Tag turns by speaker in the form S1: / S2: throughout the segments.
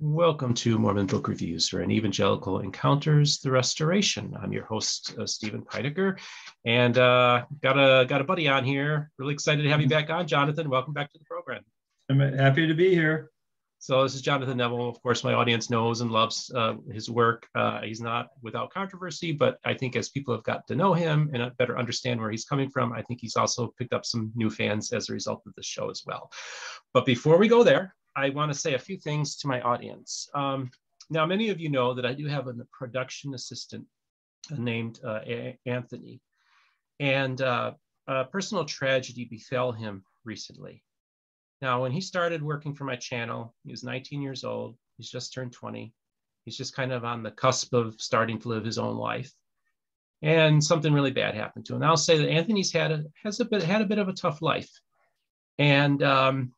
S1: Welcome to Mormon Book Reviews, where an evangelical encounters the restoration. I'm your host, uh, Stephen Pynakker, and uh, got a got a buddy on here. Really excited to have you back on, Jonathan. Welcome back to the program.
S2: I'm happy to be here.
S1: So this is Jonathan Neville. Of course, my audience knows and loves uh, his work. Uh, he's not without controversy, but I think as people have got to know him and better understand where he's coming from, I think he's also picked up some new fans as a result of this show as well. But before we go there, I want to say a few things to my audience. Um, now, many of you know that I do have a production assistant named uh, Anthony, and uh, a personal tragedy befell him recently. Now, when he started working for my channel, he was 19 years old. He's just turned 20. He's just kind of on the cusp of starting to live his own life. And something really bad happened to him. And I'll say that Anthony's had a has a bit had a bit of a tough life, and um,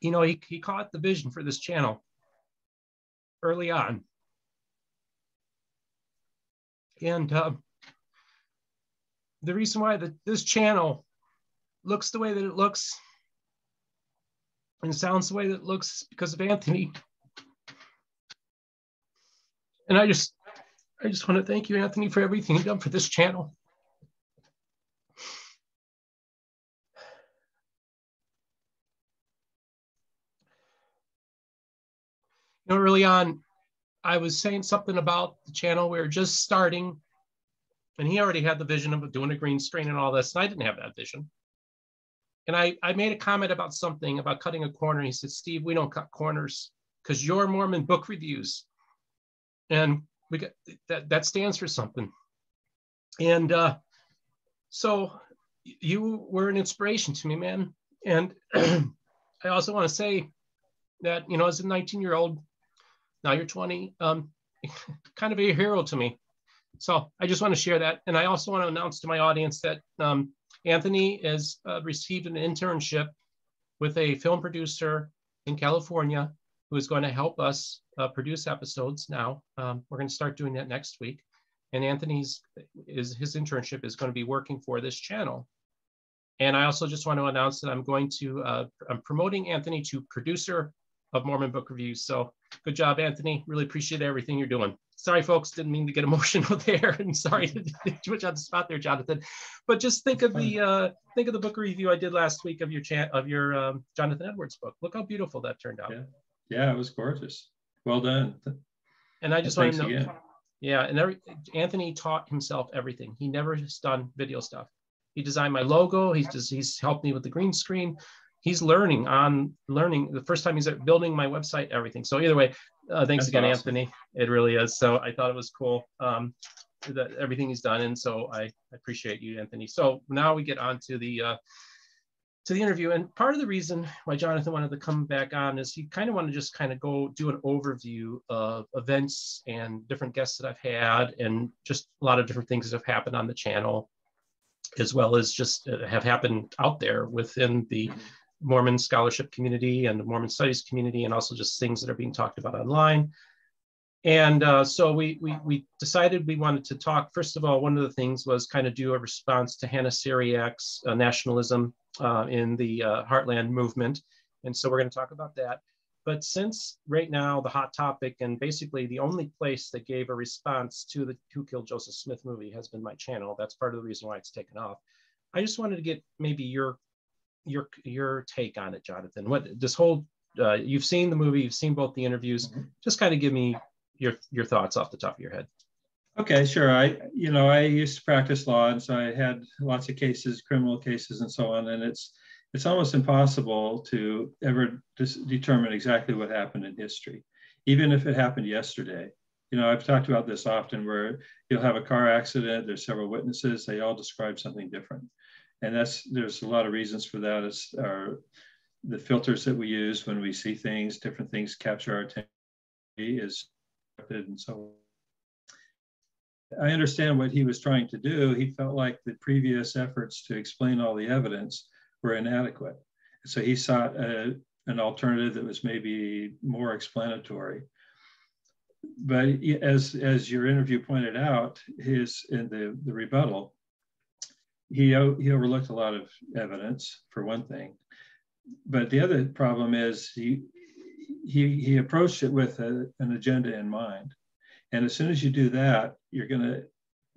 S1: you know, he, he caught the vision for this channel early on. And uh, the reason why the, this channel looks the way that it looks and sounds the way that it looks because of Anthony. And I just, I just want to thank you, Anthony, for everything you've done for this channel. You know, early on, I was saying something about the channel. We were just starting, and he already had the vision of doing a green screen and all this. And I didn't have that vision. And I, I made a comment about something about cutting a corner. He said, Steve, we don't cut corners because you're Mormon book reviews. And we got that, that stands for something. And uh, so you were an inspiration to me, man. And I also want to say that, you know, as a 19 year old, now you're 20, um, kind of a hero to me. So I just want to share that. And I also want to announce to my audience that um, Anthony has uh, received an internship with a film producer in California who is going to help us uh, produce episodes now. Um, we're going to start doing that next week. And Anthony's is his internship is going to be working for this channel. And I also just want to announce that I'm going to, uh, I'm promoting Anthony to producer of Mormon Book Reviews. So good job, Anthony. Really appreciate everything you're doing. Sorry, folks, didn't mean to get emotional there, and sorry to too much on the spot there, Jonathan. But just think of the uh, think of the book review I did last week of your chat of your um, Jonathan Edwards book. Look how beautiful that turned out.
S2: Yeah, yeah it was gorgeous. Well done.
S1: And I just want to know. Yeah, and every, Anthony taught himself everything. He never has done video stuff. He designed my logo. He's just he's helped me with the green screen he's learning on learning the first time he's building my website, everything. So either way, uh, thanks That's again, awesome. Anthony. It really is. So I thought it was cool. Um, that everything he's done. And so I, appreciate you, Anthony. So now we get on to the, uh, to the interview. And part of the reason why Jonathan wanted to come back on is he kind of wanted to just kind of go do an overview of events and different guests that I've had and just a lot of different things that have happened on the channel, as well as just uh, have happened out there within the Mormon scholarship community and the Mormon studies community, and also just things that are being talked about online. And uh, so we, we, we decided we wanted to talk. First of all, one of the things was kind of do a response to Hannah Seariac's uh, nationalism uh, in the uh, Heartland movement. And so we're going to talk about that. But since right now the hot topic and basically the only place that gave a response to the Who Killed Joseph Smith movie has been my channel. That's part of the reason why it's taken off. I just wanted to get maybe your your your take on it, Jonathan. What this whole uh, you've seen the movie, you've seen both the interviews. Mm-hmm. Just kind of give me your your thoughts off the top of your head.
S2: Okay, sure. I you know I used to practice law, and so I had lots of cases, criminal cases, and so on. And it's it's almost impossible to ever dis- determine exactly what happened in history, even if it happened yesterday. You know, I've talked about this often, where you'll have a car accident. There's several witnesses. They all describe something different and that's there's a lot of reasons for that. It's our the filters that we use when we see things, different things capture our attention is and so I understand what he was trying to do. He felt like the previous efforts to explain all the evidence were inadequate. So he sought a, an alternative that was maybe more explanatory. But as, as your interview pointed out, his in the, the rebuttal, he, he overlooked a lot of evidence for one thing. But the other problem is he, he, he approached it with a, an agenda in mind. And as soon as you do that, you're going to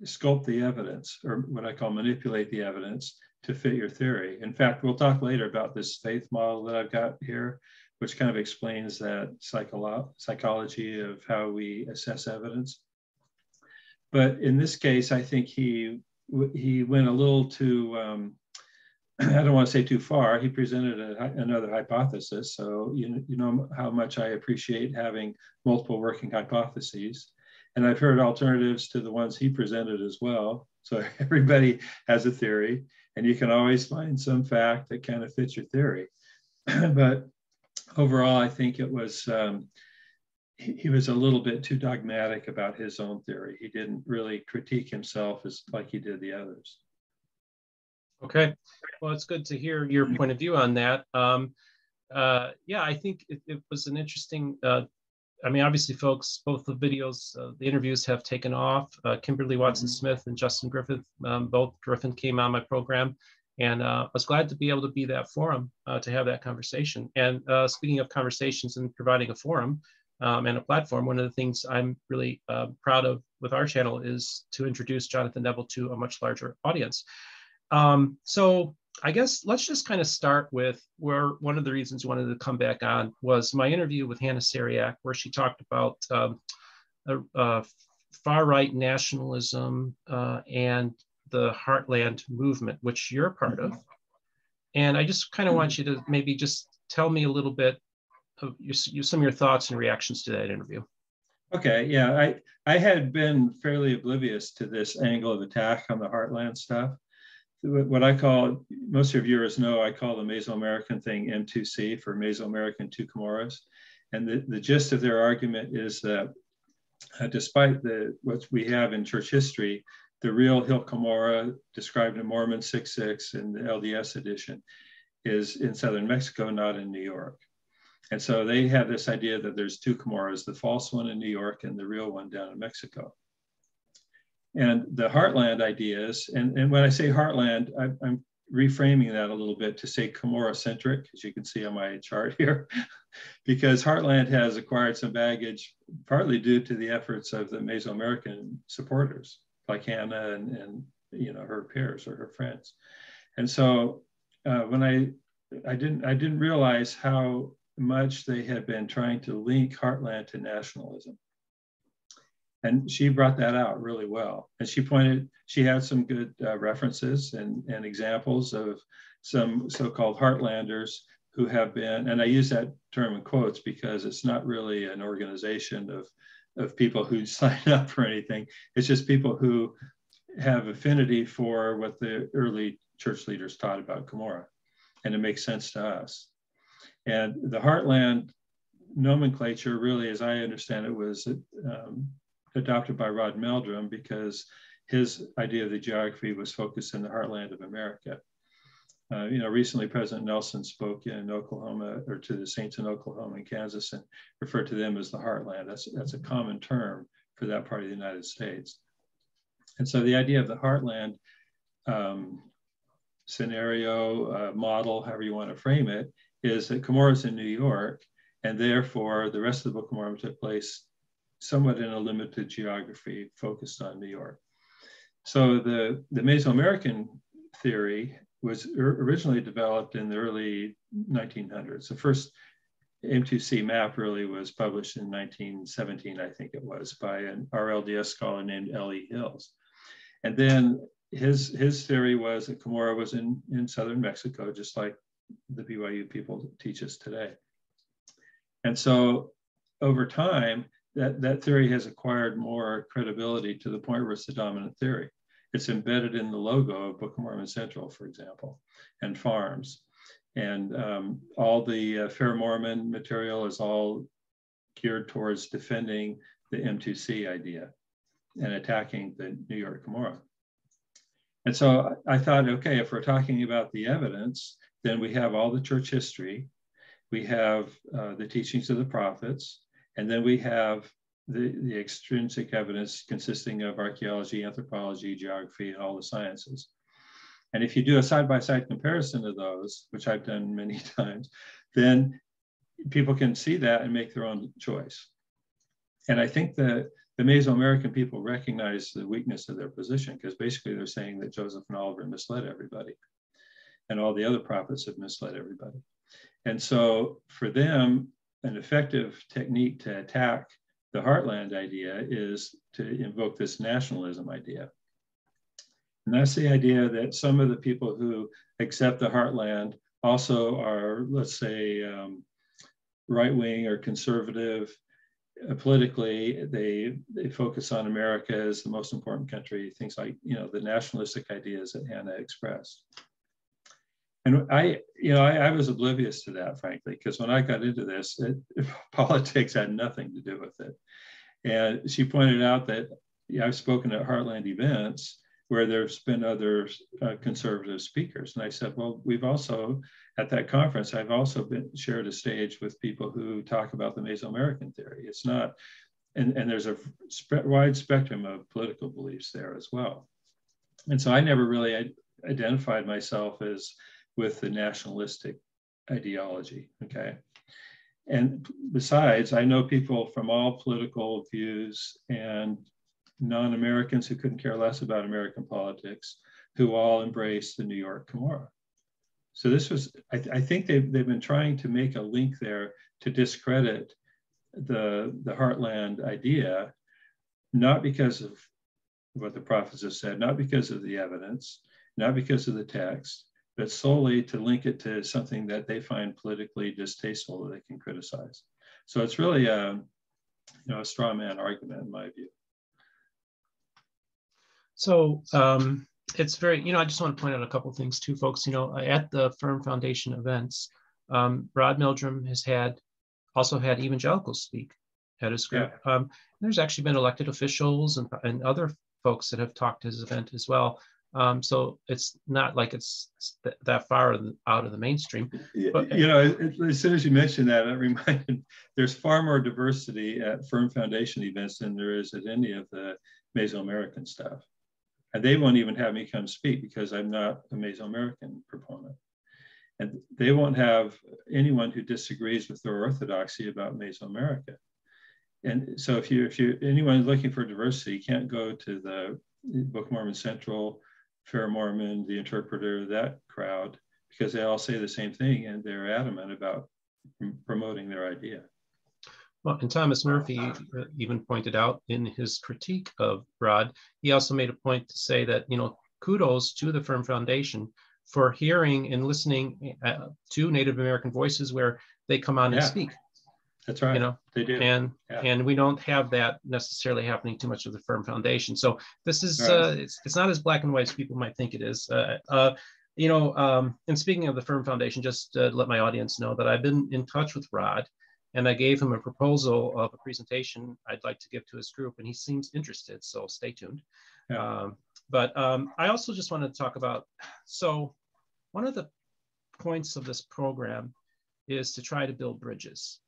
S2: sculpt the evidence, or what I call manipulate the evidence to fit your theory. In fact, we'll talk later about this faith model that I've got here, which kind of explains that psycholo- psychology of how we assess evidence. But in this case, I think he he went a little too um, I don't want to say too far. He presented a, another hypothesis. So you, you know how much I appreciate having multiple working hypotheses. And I've heard alternatives to the ones he presented as well. So everybody has a theory, and you can always find some fact that kind of fits your theory. but overall, I think it was um, he, was a little bit too dogmatic about his own theory. He didn't really critique himself as like he did the others.
S1: Okay, well, it's good to hear your point of view on that. Um, uh, yeah, I think it, it was an interesting uh, I mean, obviously, folks, both the videos, uh, the interviews have taken off. Uh, Kimberly Watson mm-hmm. Smith and Justin Griffith, um, both Griffin came on my program. And uh, I was glad to be able to be that forum uh, to have that conversation. And uh, speaking of conversations and providing a forum um, and a platform, one of the things I'm really uh, proud of with our channel is to introduce Jonathan Neville to a much larger audience. Um, so I guess let's just kind of start with where one of the reasons I wanted to come back on was my interview with Hannah Seariac, where she talked about um, uh, far right nationalism uh, and the Heartland movement, which you're a part of. And I just kind of want you to maybe just tell me a little bit of your, some of your thoughts and reactions to that interview.
S2: Okay, yeah, I I had been fairly oblivious to this angle of attack on the Heartland stuff what I call, most of your viewers know, I call the Mesoamerican thing M2C for Mesoamerican Two Cumorahs. And the, the gist of their argument is that uh, despite the what we have in church history, the real Hill Cumorah described in Mormon 6.6 in the LDS edition is in southern Mexico, not in New York. And so they have this idea that there's two Cumorahs, the false one in New York and the real one down in Mexico and the heartland ideas. And, and when I say heartland, I, I'm reframing that a little bit to say Cumorah centric, as you can see on my chart here, because Heartland has acquired some baggage, partly due to the efforts of the Mesoamerican supporters, like Hannah and, and you know her peers or her friends. And so uh, when I I didn't I didn't realize how much they had been trying to link Heartland to nationalism and she brought that out really well. And she pointed, she had some good uh, references and, and examples of some so-called heartlanders who have been, and I use that term in quotes because it's not really an organization of, of people who sign up for anything. It's just people who have affinity for what the early church leaders taught about Cumorah. And it makes sense to us. And the heartland nomenclature really, as I understand it, was um, adopted by Rod Meldrum because his idea of the geography was focused in the heartland of America. Uh, you know, recently President Nelson spoke in Oklahoma or to the saints in Oklahoma and Kansas and referred to them as the heartland. That's, that's a common term for that part of the United States. And so the idea of the heartland um, scenario, uh, model, however you want to frame it, is that Cumorah is in New York, and therefore the rest of the Book of Mormon took place somewhat in a limited geography focused on New York. So the, the Mesoamerican theory was originally developed in the early 1900s. The first M2C map really was published in 1917, I think it was, by an RLDS scholar named L.E. Hills. And then his, his theory was that Cumorah was in, in southern Mexico, just like the BYU people teach us today. And so over time, that, that theory has acquired more credibility to the point where it's the dominant theory. It's embedded in the logo of Book of Mormon Central, for example, and FARMS. And um, all the uh, Fair Mormon material is all geared towards defending the M2C idea and attacking the New York Cumorah. And so I thought, okay, if we're talking about the evidence, then we have all the church history, we have uh, the teachings of the prophets, and then we have the, the extrinsic evidence consisting of archaeology, anthropology, geography, and all the sciences. And if you do a side-by-side comparison of those, which I've done many times, then people can see that and make their own choice. And I think that the Mesoamerican people recognize the weakness of their position because basically they're saying that Joseph and Oliver misled everybody and all the other prophets have misled everybody. And so for them, an effective technique to attack the heartland idea is to invoke this nationalism idea. And that's the idea that some of the people who accept the heartland also are, let's say, um, right wing or conservative. Uh, politically, they they focus on America as the most important country. Things like you know the nationalistic ideas that Hannah expressed. And I, you know, I, I was oblivious to that, frankly, because when I got into this, it, politics had nothing to do with it. And she pointed out that yeah, I've spoken at Heartland events where there's been other uh, conservative speakers. And I said, well, we've also, at that conference, I've also been shared a stage with people who talk about the Mesoamerican theory. It's not, and, and there's a sp wide spectrum of political beliefs there as well. And so I never really identified myself as with the nationalistic ideology, okay? And besides, I know people from all political views and non Americans who couldn't care less about American politics, who all embraced the New York Cumorah. So this was, I, th I, think they've, they've been trying to make a link there to discredit the, the heartland idea, not because of what the prophets have said, not because of the evidence, not because of the text, but solely to link it to something that they find politically distasteful that they can criticize. So it's really a, you know, a straw man argument in my view.
S1: So um, it's very, you know, I just want to point out a couple things too, folks. You know, at the Firm Foundation events, um, Rod Meldrum has had also had evangelicals speak at his group. Yeah. Um, there's actually been elected officials and, and other folks that have talked to his event as well. Um, so it's not like it's th- that far out of the mainstream.
S2: But, you know, as soon as you mentioned that, it reminded there's far more diversity at Firm Foundation events than there is at any of the Mesoamerican stuff. And they won't even have me come speak because I'm not a Mesoamerican proponent. And they won't have anyone who disagrees with their orthodoxy about Mesoamerica. And so if you if you anyone looking for diversity can't go to the Book of Mormon Central, Fair Mormon, the interpreter, that crowd, because they all say the same thing and they're adamant about promoting their idea.
S1: Well, and Thomas Murphy even pointed out in his critique of Rod, he also made a point to say that, you know, kudos to the Firm Foundation for hearing and listening uh, to Native American voices where they come on yeah. and speak.
S2: That's right.
S1: You know,
S2: they do.
S1: And yeah. and we don't have that necessarily happening too much of the Firm Foundation. So this is right. uh, it's, it's not as black and white as people might think it is. Uh, uh, you know, um, and speaking of the Firm Foundation, just to let my audience know that I've been in touch with Rod and I gave him a proposal of a presentation I'd like to give to his group, and he seems interested. So stay tuned. Yeah. Um, but um, I also just wanted to talk about so one of the points of this program is to try to build bridges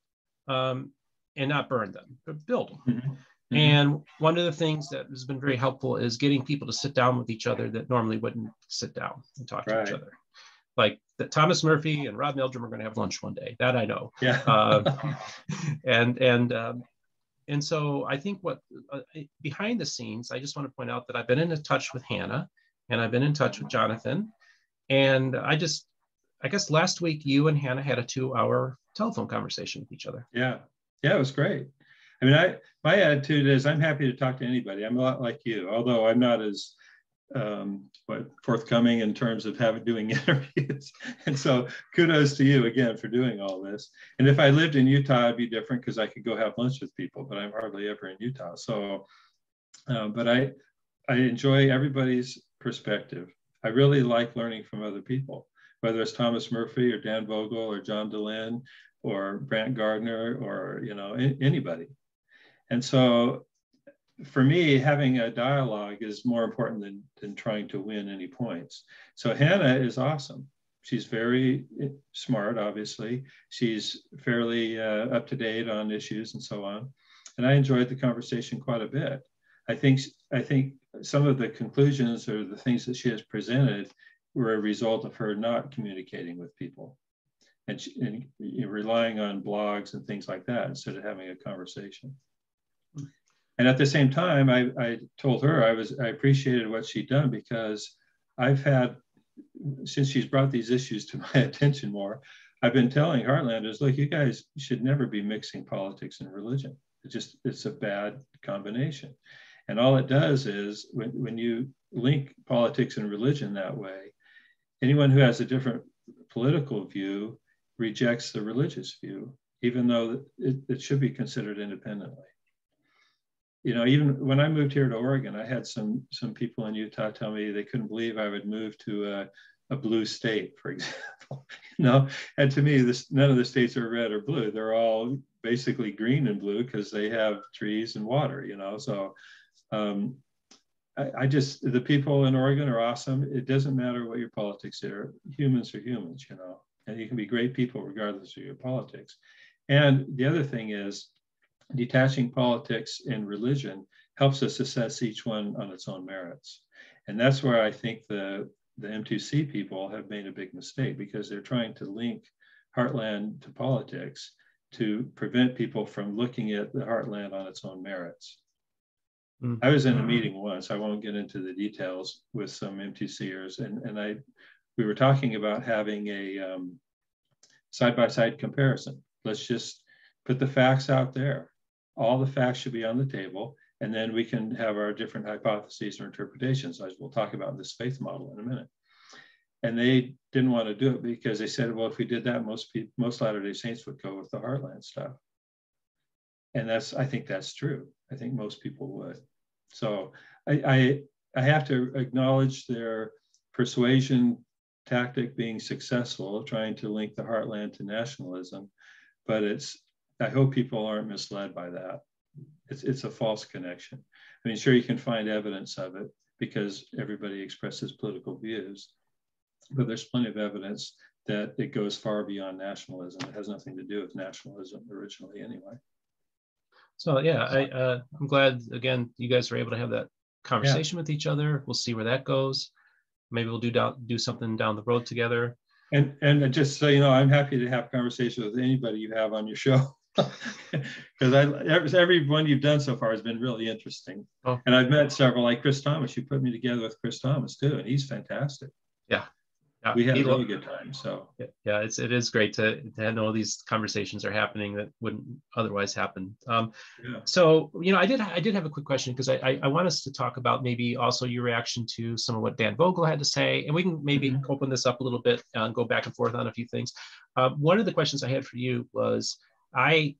S1: um, and not burn them, but build them. Mm-hmm. Mm-hmm. And one of the things that has been very helpful is getting people to sit down with each other that normally wouldn't sit down and talk right. to each other like that Thomas Murphy and Rod Meldrum are going to have lunch one day. That I know.
S2: Yeah. uh,
S1: and and um, and so I think what uh, behind the scenes, I just want to point out that I've been in touch with Hannah, and I've been in touch with Jonathan, and I just I guess last week you and Hannah had a two-hour telephone conversation with each other.
S2: Yeah. Yeah, it was great. I mean, I my attitude is I'm happy to talk to anybody. I'm a lot like you, although I'm not as um, what forthcoming in terms of having doing interviews. and so kudos to you again for doing all this. And if I lived in Utah, it'd be different because I could go have lunch with people, but I'm hardly ever in Utah. So, uh, but I, I enjoy everybody's perspective. I really like learning from other people, whether it's Thomas Murphy or Dan Vogel or John Dehlin or Brant Gardner or, you know, anybody. And so for me, having a dialogue is more important than, than trying to win any points. So Hannah is awesome. She's very eh, smart, obviously. She's fairly uh, up to date on issues and so on. And I enjoyed the conversation quite a bit. I think I think some of the conclusions or the things that she has presented were a result of her not communicating with people. and, and relying on blogs and things like that instead of having a conversation. And at the same time, I, I told her I was I appreciated what she'd done because I've had since she's brought these issues to my attention more, I've been telling Heartlanders, look, you guys should never be mixing politics and religion. It's just it's a bad combination. And all it does is when, when you link politics and religion that way, anyone who has a different political view rejects the religious view, even though it, it should be considered independently. You know, even when I moved here to Oregon, I had some some people in Utah tell me they couldn't believe I would move to a, a blue state, for example. you know, and to me, this none of the states are red or blue. They're all basically green and blue because they have trees and water. You know, so um, I, I, just the people in Oregon are awesome. It doesn't matter what your politics are. Humans are humans, you know, and you can be great people regardless of your politics. And the other thing is, detaching politics and religion helps us assess each one on its own merits. And that's where I think the the M2C people have made a big mistake because they're trying to link heartland to politics to prevent people from looking at the heartland on its own merits. Mm-hmm. I was in a meeting once, I won't get into the details with some M2Cers, and, and I we were talking about having a um, side-by-side comparison. Let's just put the facts out there. All the facts should be on the table, and then we can have our different hypotheses or interpretations, as we'll talk about this faith model in a minute. And they didn't want to do it because they said, well, if we did that, most people, most Latter-day Saints would go with the Heartland stuff. And that's, I think that's true. I think most people would. So I, I, I have to acknowledge their persuasion tactic being successful, trying to link the heartland to nationalism. But it's, I hope people aren't misled by that. It's, it's a false connection. I mean, sure, you can find evidence of it because everybody expresses political views, but there's plenty of evidence that it goes far beyond nationalism. It has nothing to do with nationalism originally, anyway.
S1: So yeah, I, uh, I'm glad again you guys were able to have that conversation yeah. with each other. We'll see where that goes. Maybe we'll do down, do something down the road together.
S2: And and just so you know, I'm happy to have conversations with anybody you have on your show. because I every one you've done so far has been really interesting. Oh. And I've met several like Chris Thomas. You put me together with Chris Thomas too, and he's fantastic.
S1: Yeah,
S2: yeah, we had a really good time. So
S1: yeah, it's it is great to to know these conversations are happening that wouldn't otherwise happen. Um, yeah. So you know, I did I did have a quick question because I, I, I want us to talk about maybe also your reaction to some of what Dan Vogel had to say, and we can maybe mm-hmm. open this up a little bit and go back and forth on a few things. Uh, one of the questions I had for you was I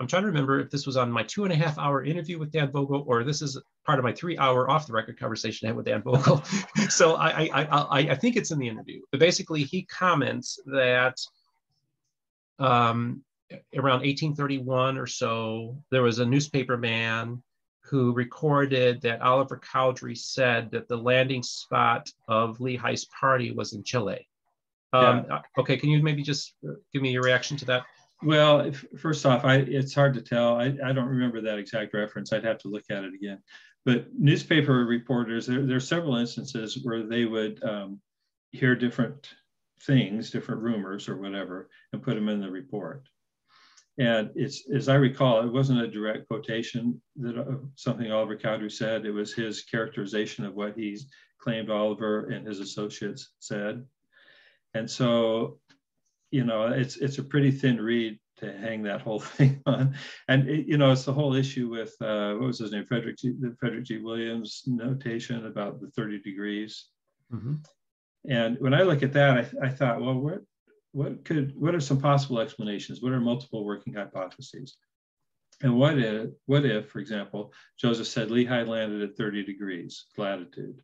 S1: I'm trying to remember if this was on my two and a half hour interview with Dan Vogel or this is part of my three hour off the record conversation I had with Dan Vogel. so I, I, I, I, think it's in the interview. But basically, he comments that um, around 1831 or so, there was a newspaper man who recorded that Oliver Cowdery said that the landing spot of Lehi's party was in Chile. Um, yeah. Okay, can you maybe just give me your reaction to that?
S2: Well, if, first off, I, it's hard to tell. I, I don't remember that exact reference. I'd have to look at it again. But newspaper reporters, there, there are several instances where they would um, hear different things, different rumors or whatever, and put them in the report. And it's, as I recall, it wasn't a direct quotation that uh, something Oliver Cowdery said. It was his characterization of what he claimed Oliver and his associates said. And so you know, it's it's a pretty thin reed to hang that whole thing on. And it, you know, it's the whole issue with uh, what was his name, Frederick G, Frederick G. Williams notation about the 30 degrees. Mm-hmm. And when I look at that, I, I thought, well, what what could what are some possible explanations? What are multiple working hypotheses? And what if, what if, for example, Joseph said Lehi landed at 30 degrees latitude,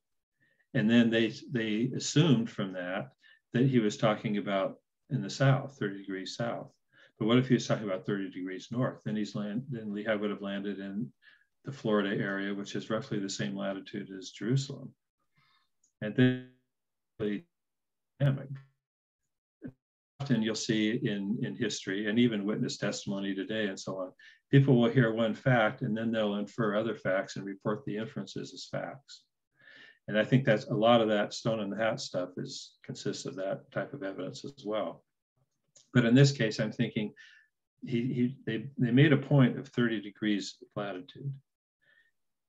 S2: and then they they assumed from that that he was talking about in the south, 30 degrees south. But what if he was talking about 30 degrees north? Then he's land, then Lehi would have landed in the Florida area, which is roughly the same latitude as Jerusalem. And then the dynamic. Often you'll see in, in history and even witness testimony today and so on, people will hear one fact and then they'll infer other facts and report the inferences as facts. And I think that's a lot of that stone in the hat stuff is consists of that type of evidence as well. But in this case, I'm thinking he, he they, they made a point of 30 degrees latitude.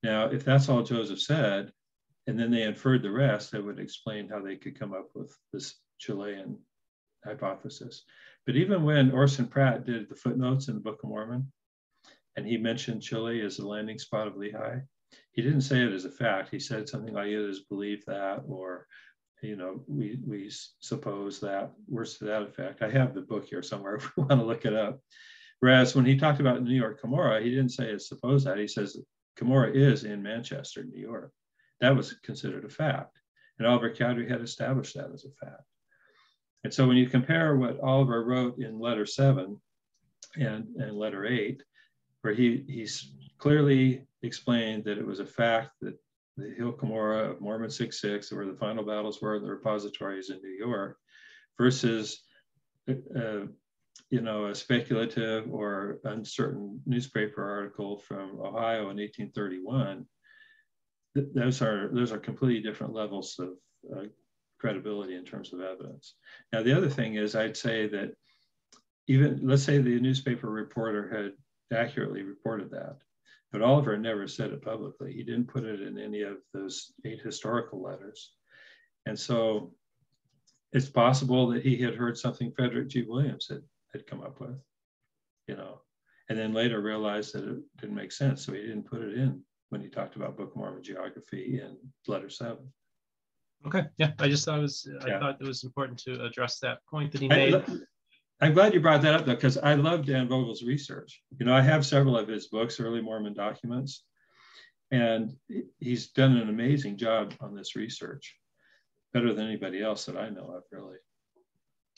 S2: Now, if that's all Joseph said, and then they inferred the rest, that would explain how they could come up with this Chilean hypothesis. But even when Orson Pratt did the footnotes in the Book of Mormon, and he mentioned Chile as the landing spot of Lehi, he didn't say it as a fact. He said something like it is believed that, or you know, we we suppose that, words to that effect. I have the book here somewhere if we want to look it up. Whereas when he talked about New York Cumorah, he didn't say it's supposed that. He says Cumorah is in Manchester, New York. That was considered a fact. And Oliver Cowdery had established that as a fact. And so when you compare what Oliver wrote in letter seven and, and letter eight, where he, he's clearly explained that it was a fact that the Hill Cumorah of Mormon 6.6, where the final battles were in the repositories in New York, versus uh, you know, a speculative or uncertain newspaper article from Ohio in 1831, th- those are those are completely different levels of uh, credibility in terms of evidence. Now, the other thing is, I'd say that even let's say the newspaper reporter had accurately reported that, but Oliver never said it publicly. He didn't put it in any of those eight historical letters, and so it's possible that he had heard something Frederick G. Williams had had come up with, you know, and then later realized that it didn't make sense. So he didn't put it in when he talked about Book of Mormon geography in letter seven.
S1: Okay. Yeah. I just thought it was, yeah. I thought it was important to address that point that he made.
S2: I, I'm glad you brought that up though, because I love Dan Vogel's research. You know, I have several of his books, early Mormon documents, and he's done an amazing job on this research, better than anybody else that I know of, really.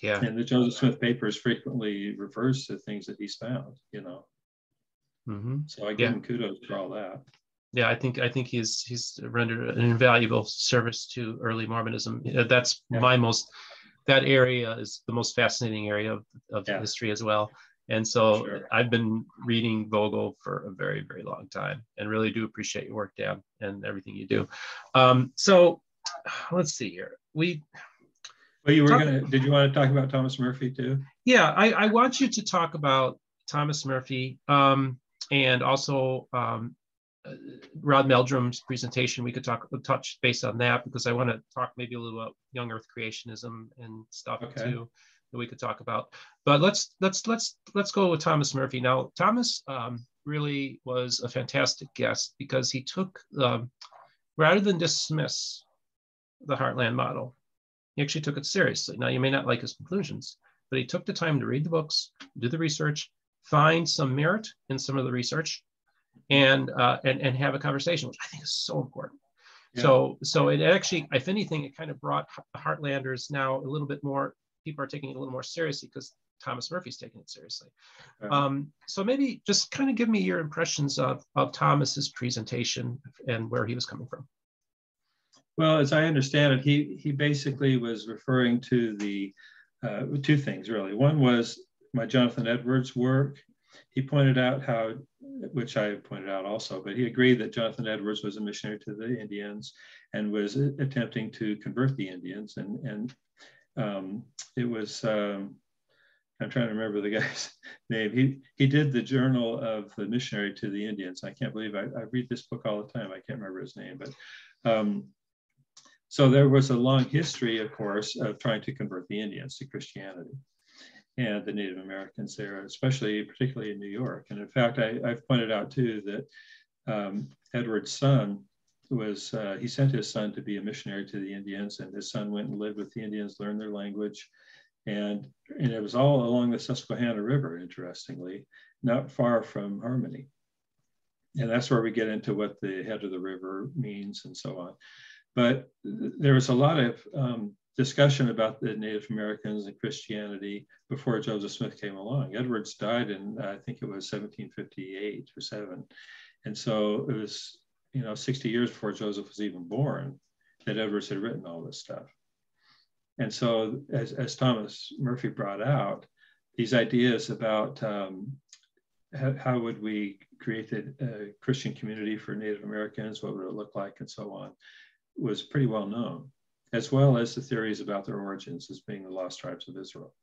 S1: Yeah.
S2: And the Joseph Smith papers frequently refers to things that he's found, you know. Mm-hmm. So I give yeah. him kudos for all that.
S1: Yeah, I think I think he's he's rendered an invaluable service to early Mormonism. That's yeah. my most that area is the most fascinating area of, of yeah. history as well. And so sure. I've been reading Vogel for a very, very long time and really do appreciate your work, Dan, and everything you do. Um, so let's see here. We
S2: but you were talk, gonna. Did you want to talk about Thomas Murphy too?
S1: Yeah, I, I want you to talk about Thomas Murphy um, and also um, Rod Meldrum's presentation. We could talk touch based on that because I want to talk maybe a little about young Earth creationism and stuff okay. too that we could talk about. But let's let's let's let's go with Thomas Murphy now. Thomas um, really was a fantastic guest because he took um, rather than dismiss the Heartland model he actually took it seriously. Now, you may not like his conclusions, but he took the time to read the books, do the research, find some merit in some of the research, and uh, and, and have a conversation, which I think is so important. Yeah. So, so it actually, if anything, it kind of brought the Heartlanders now a little bit more. People are taking it a little more seriously because Thomas Murphy's taking it seriously. Um, so maybe just kind of give me your impressions of, of Thomas's presentation and where he was coming from.
S2: Well, as I understand it, he he basically was referring to the uh, two things really. One was my Jonathan Edwards work. He pointed out how, which I pointed out also, but he agreed that Jonathan Edwards was a missionary to the Indians and was attempting to convert the Indians. And and um, it was um, I'm trying to remember the guy's name. He he did the Journal of the Missionary to the Indians. I can't believe I, I read this book all the time. I can't remember his name, but um, so there was a long history, of course, of trying to convert the Indians to Christianity and the Native Americans there, especially particularly in New York. And in fact, I, have pointed out too that um, Edward's son was, uh, he sent his son to be a missionary to the Indians and his son went and lived with the Indians, learned their language. And, and it was all along the Susquehanna River, interestingly, not far from Harmony. And that's where we get into what the head of the river means and so on. But there was a lot of um, discussion about the Native Americans and Christianity before Joseph Smith came along. Edwards died in, I think it was 1758 or 7. And so it was, you know, 60 years before Joseph was even born that Edwards had written all this stuff. And so, as, as Thomas Murphy brought out, these ideas about um, how, how, would we create a Christian community for Native Americans, what would it look like, and so on, was pretty well known, as well as the theories about their origins as being the lost tribes of Israel.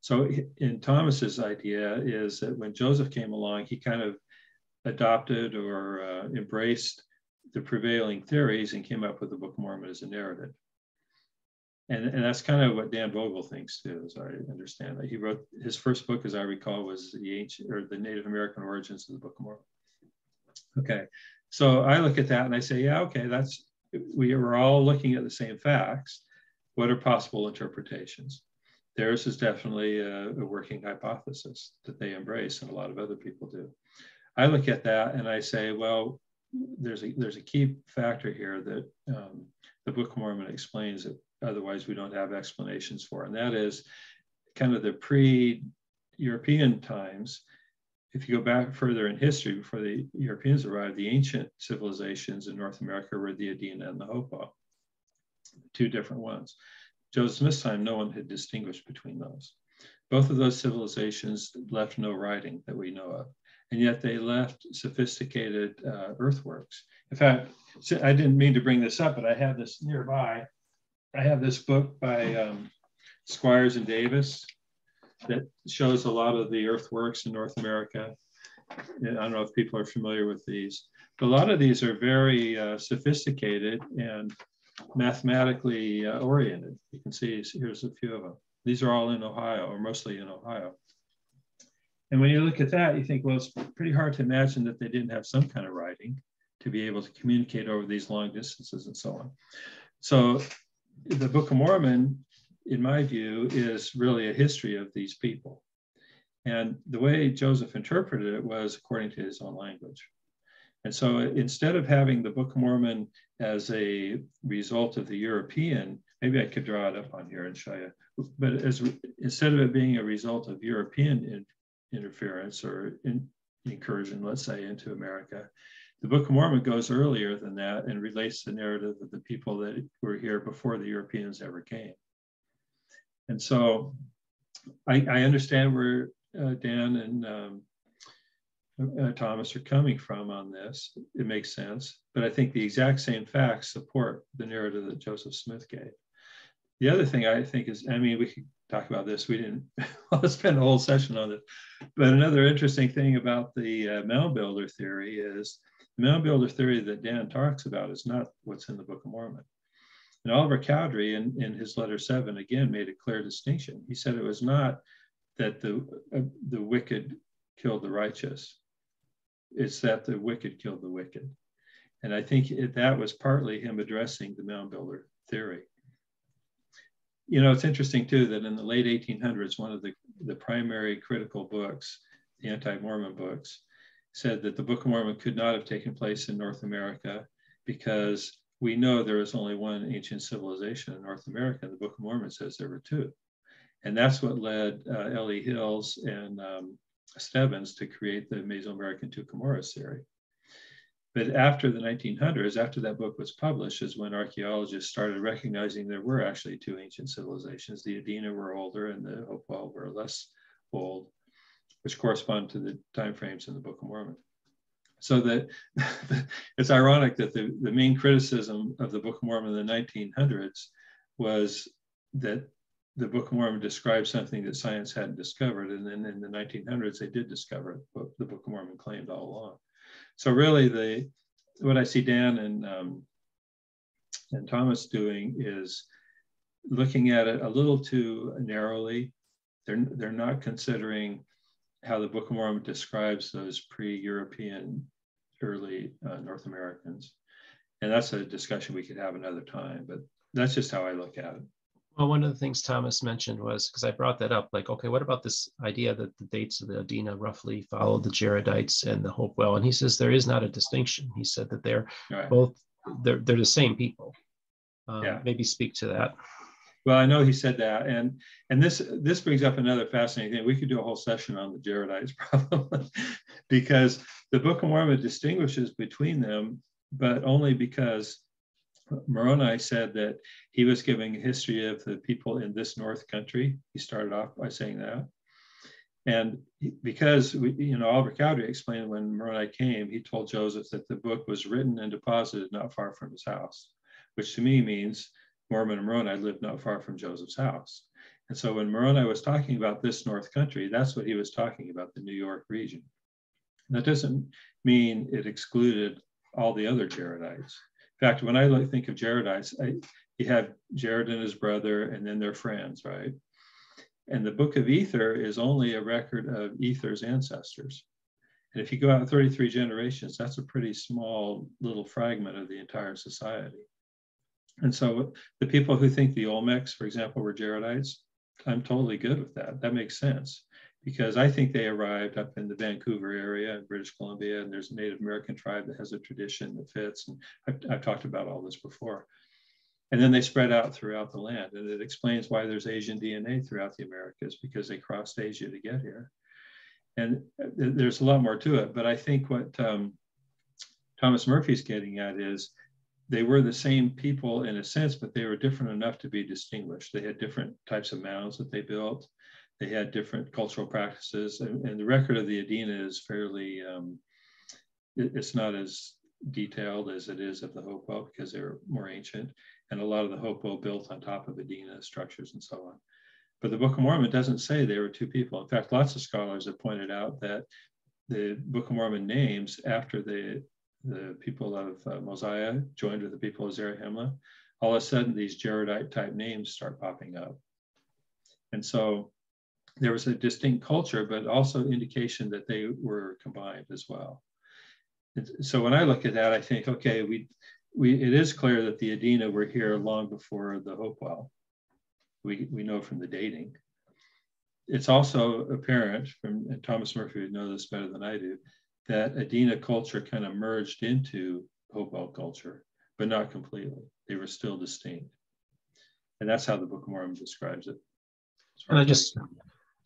S2: So in Thomas's idea is that when Joseph came along, he kind of adopted or uh, embraced the prevailing theories and came up with the Book of Mormon as a narrative. And, and that's kind of what Dan Vogel thinks too, as I understand that. He wrote his first book, as I recall, was the ancient or the Native American origins of the Book of Mormon. Okay, so I look at that and I say, yeah, okay, that's we are all looking at the same facts. What are possible interpretations? Theirs is definitely a, a working hypothesis that they embrace, and a lot of other people do. I look at that and I say, well, there's a there's a key factor here that um, the Book of Mormon explains that otherwise we don't have explanations for, and that is kind of the pre-European times. If you go back further in history, before the Europeans arrived, the ancient civilizations in North America were the Adena and the Hopewell, two different ones. Joseph Smith's time, no one had distinguished between those. Both of those civilizations left no writing that we know of and yet they left sophisticated uh, earthworks. In fact, I didn't mean to bring this up, but I have this nearby. I have this book by um, Squires and Davis that shows a lot of the earthworks in North America. I don't know if people are familiar with these, but a lot of these are very uh, sophisticated and mathematically uh, oriented. You can see here's a few of them. These are all in Ohio, or mostly in Ohio. And when you look at that, you think, well, it's pretty hard to imagine that they didn't have some kind of writing to be able to communicate over these long distances and so on. So the Book of Mormon, in my view, is really a history of these people. And the way Joseph interpreted it was according to his own language. And so instead of having the Book of Mormon as a result of the European, maybe I could draw it up on here and show you, but as instead of it being a result of European interference or in, incursion, let's say, into America. The Book of Mormon goes earlier than that and relates the narrative of the people that were here before the Europeans ever came. And so I, I understand where uh, Dan and um, uh, Thomas are coming from on this. It makes sense. But I think the exact same facts support the narrative that Joseph Smith gave. The other thing I think is, I mean, we could talk about this. We didn't spend a whole session on it. But another interesting thing about the uh, mound builder theory is the mound builder theory that Dan talks about is not what's in the Book of Mormon. And Oliver Cowdery, in, in his letter seven, again made a clear distinction. He said it was not that the uh, the wicked killed the righteous; it's that the wicked killed the wicked. And I think it, that was partly him addressing the mound builder theory you know, it's interesting too that in the late 1800s, one of the, the primary critical books, the anti-Mormon books, said that the Book of Mormon could not have taken place in North America because we know there is only one ancient civilization in North America. The Book of Mormon says there were two. And that's what led uh, L.E. Hills and um, Stebbins to create the Mesoamerican Two Cumorahs theory. But after the 1900s, after that book was published, is when archaeologists started recognizing there were actually two ancient civilizations. The Adena were older and the Hopewell were less old, which correspond to the time frames in the Book of Mormon. So that it's ironic that the, the main criticism of the Book of Mormon in the 1900s was that the Book of Mormon described something that science hadn't discovered. And then in the 1900s, they did discover what the Book of Mormon claimed all along. So really, the what I see Dan and um, and Thomas doing is looking at it a little too narrowly. They're they're not considering how the Book of Mormon describes those pre-European early uh, North Americans, and that's a discussion we could have another time. But that's just how I look at it.
S1: Well, one of the things Thomas mentioned was because I brought that up, like, okay, what about this idea that the dates of the Adena roughly follow the Jaredites and the Hopewell? And he says there is not a distinction. He said that they're right. both they're they're the same people. Um, yeah. Maybe speak to that.
S2: Well, I know he said that, and and this this brings up another fascinating thing. We could do a whole session on the Jaredites probably, because the Book of Mormon distinguishes between them, but only because Moroni said that he was giving a history of the people in this North country. He started off by saying that. And because, we, you know, Oliver Cowdery explained when Moroni came, he told Joseph that the book was written and deposited not far from his house, which to me means Mormon and Moroni lived not far from Joseph's house. And so when Moroni was talking about this North Country, that's what he was talking about, the New York region. That doesn't mean it excluded all the other Jaredites. In fact, when I think of Jaredites, I, you have Jared and his brother, and then their friends, right? And the book of Ether is only a record of Ether's ancestors. And if you go out 33 generations, that's a pretty small little fragment of the entire society. And so the people who think the Olmecs, for example, were Jaredites, I'm totally good with that. That makes sense because I think they arrived up in the Vancouver area in British Columbia, and there's a Native American tribe that has a tradition that fits. And I've, I've talked about all this before. And then they spread out throughout the land. And it explains why there's Asian DNA throughout the Americas because they crossed Asia to get here. And there's a lot more to it. But I think what um, Thomas Murphy's getting at is they were the same people in a sense, but they were different enough to be distinguished. They had different types of mounds that they built. They had different cultural practices, and, and the record of the Adena is fairly. Um, it, it's not as detailed as it is of the Hopewell because they're more ancient, and a lot of the Hopewell built on top of Adena structures and so on. But the Book of Mormon doesn't say they were two people. In fact, lots of scholars have pointed out that the Book of Mormon names after the the people of uh, Mosiah joined with the people of Zarahemla, all of a sudden these Jaredite type names start popping up. And so there was a distinct culture, but also indication that they were combined as well. so when I look at that, I think, okay, we, we it is clear that the Adena were here long before the Hopewell. We, we know from the dating. It's also apparent from, and Thomas Murphy would know this better than I do, that Adena culture kind of merged into Hopewell culture, but not completely. They were still distinct. And that's how the Book of Mormon describes it.
S1: And I just,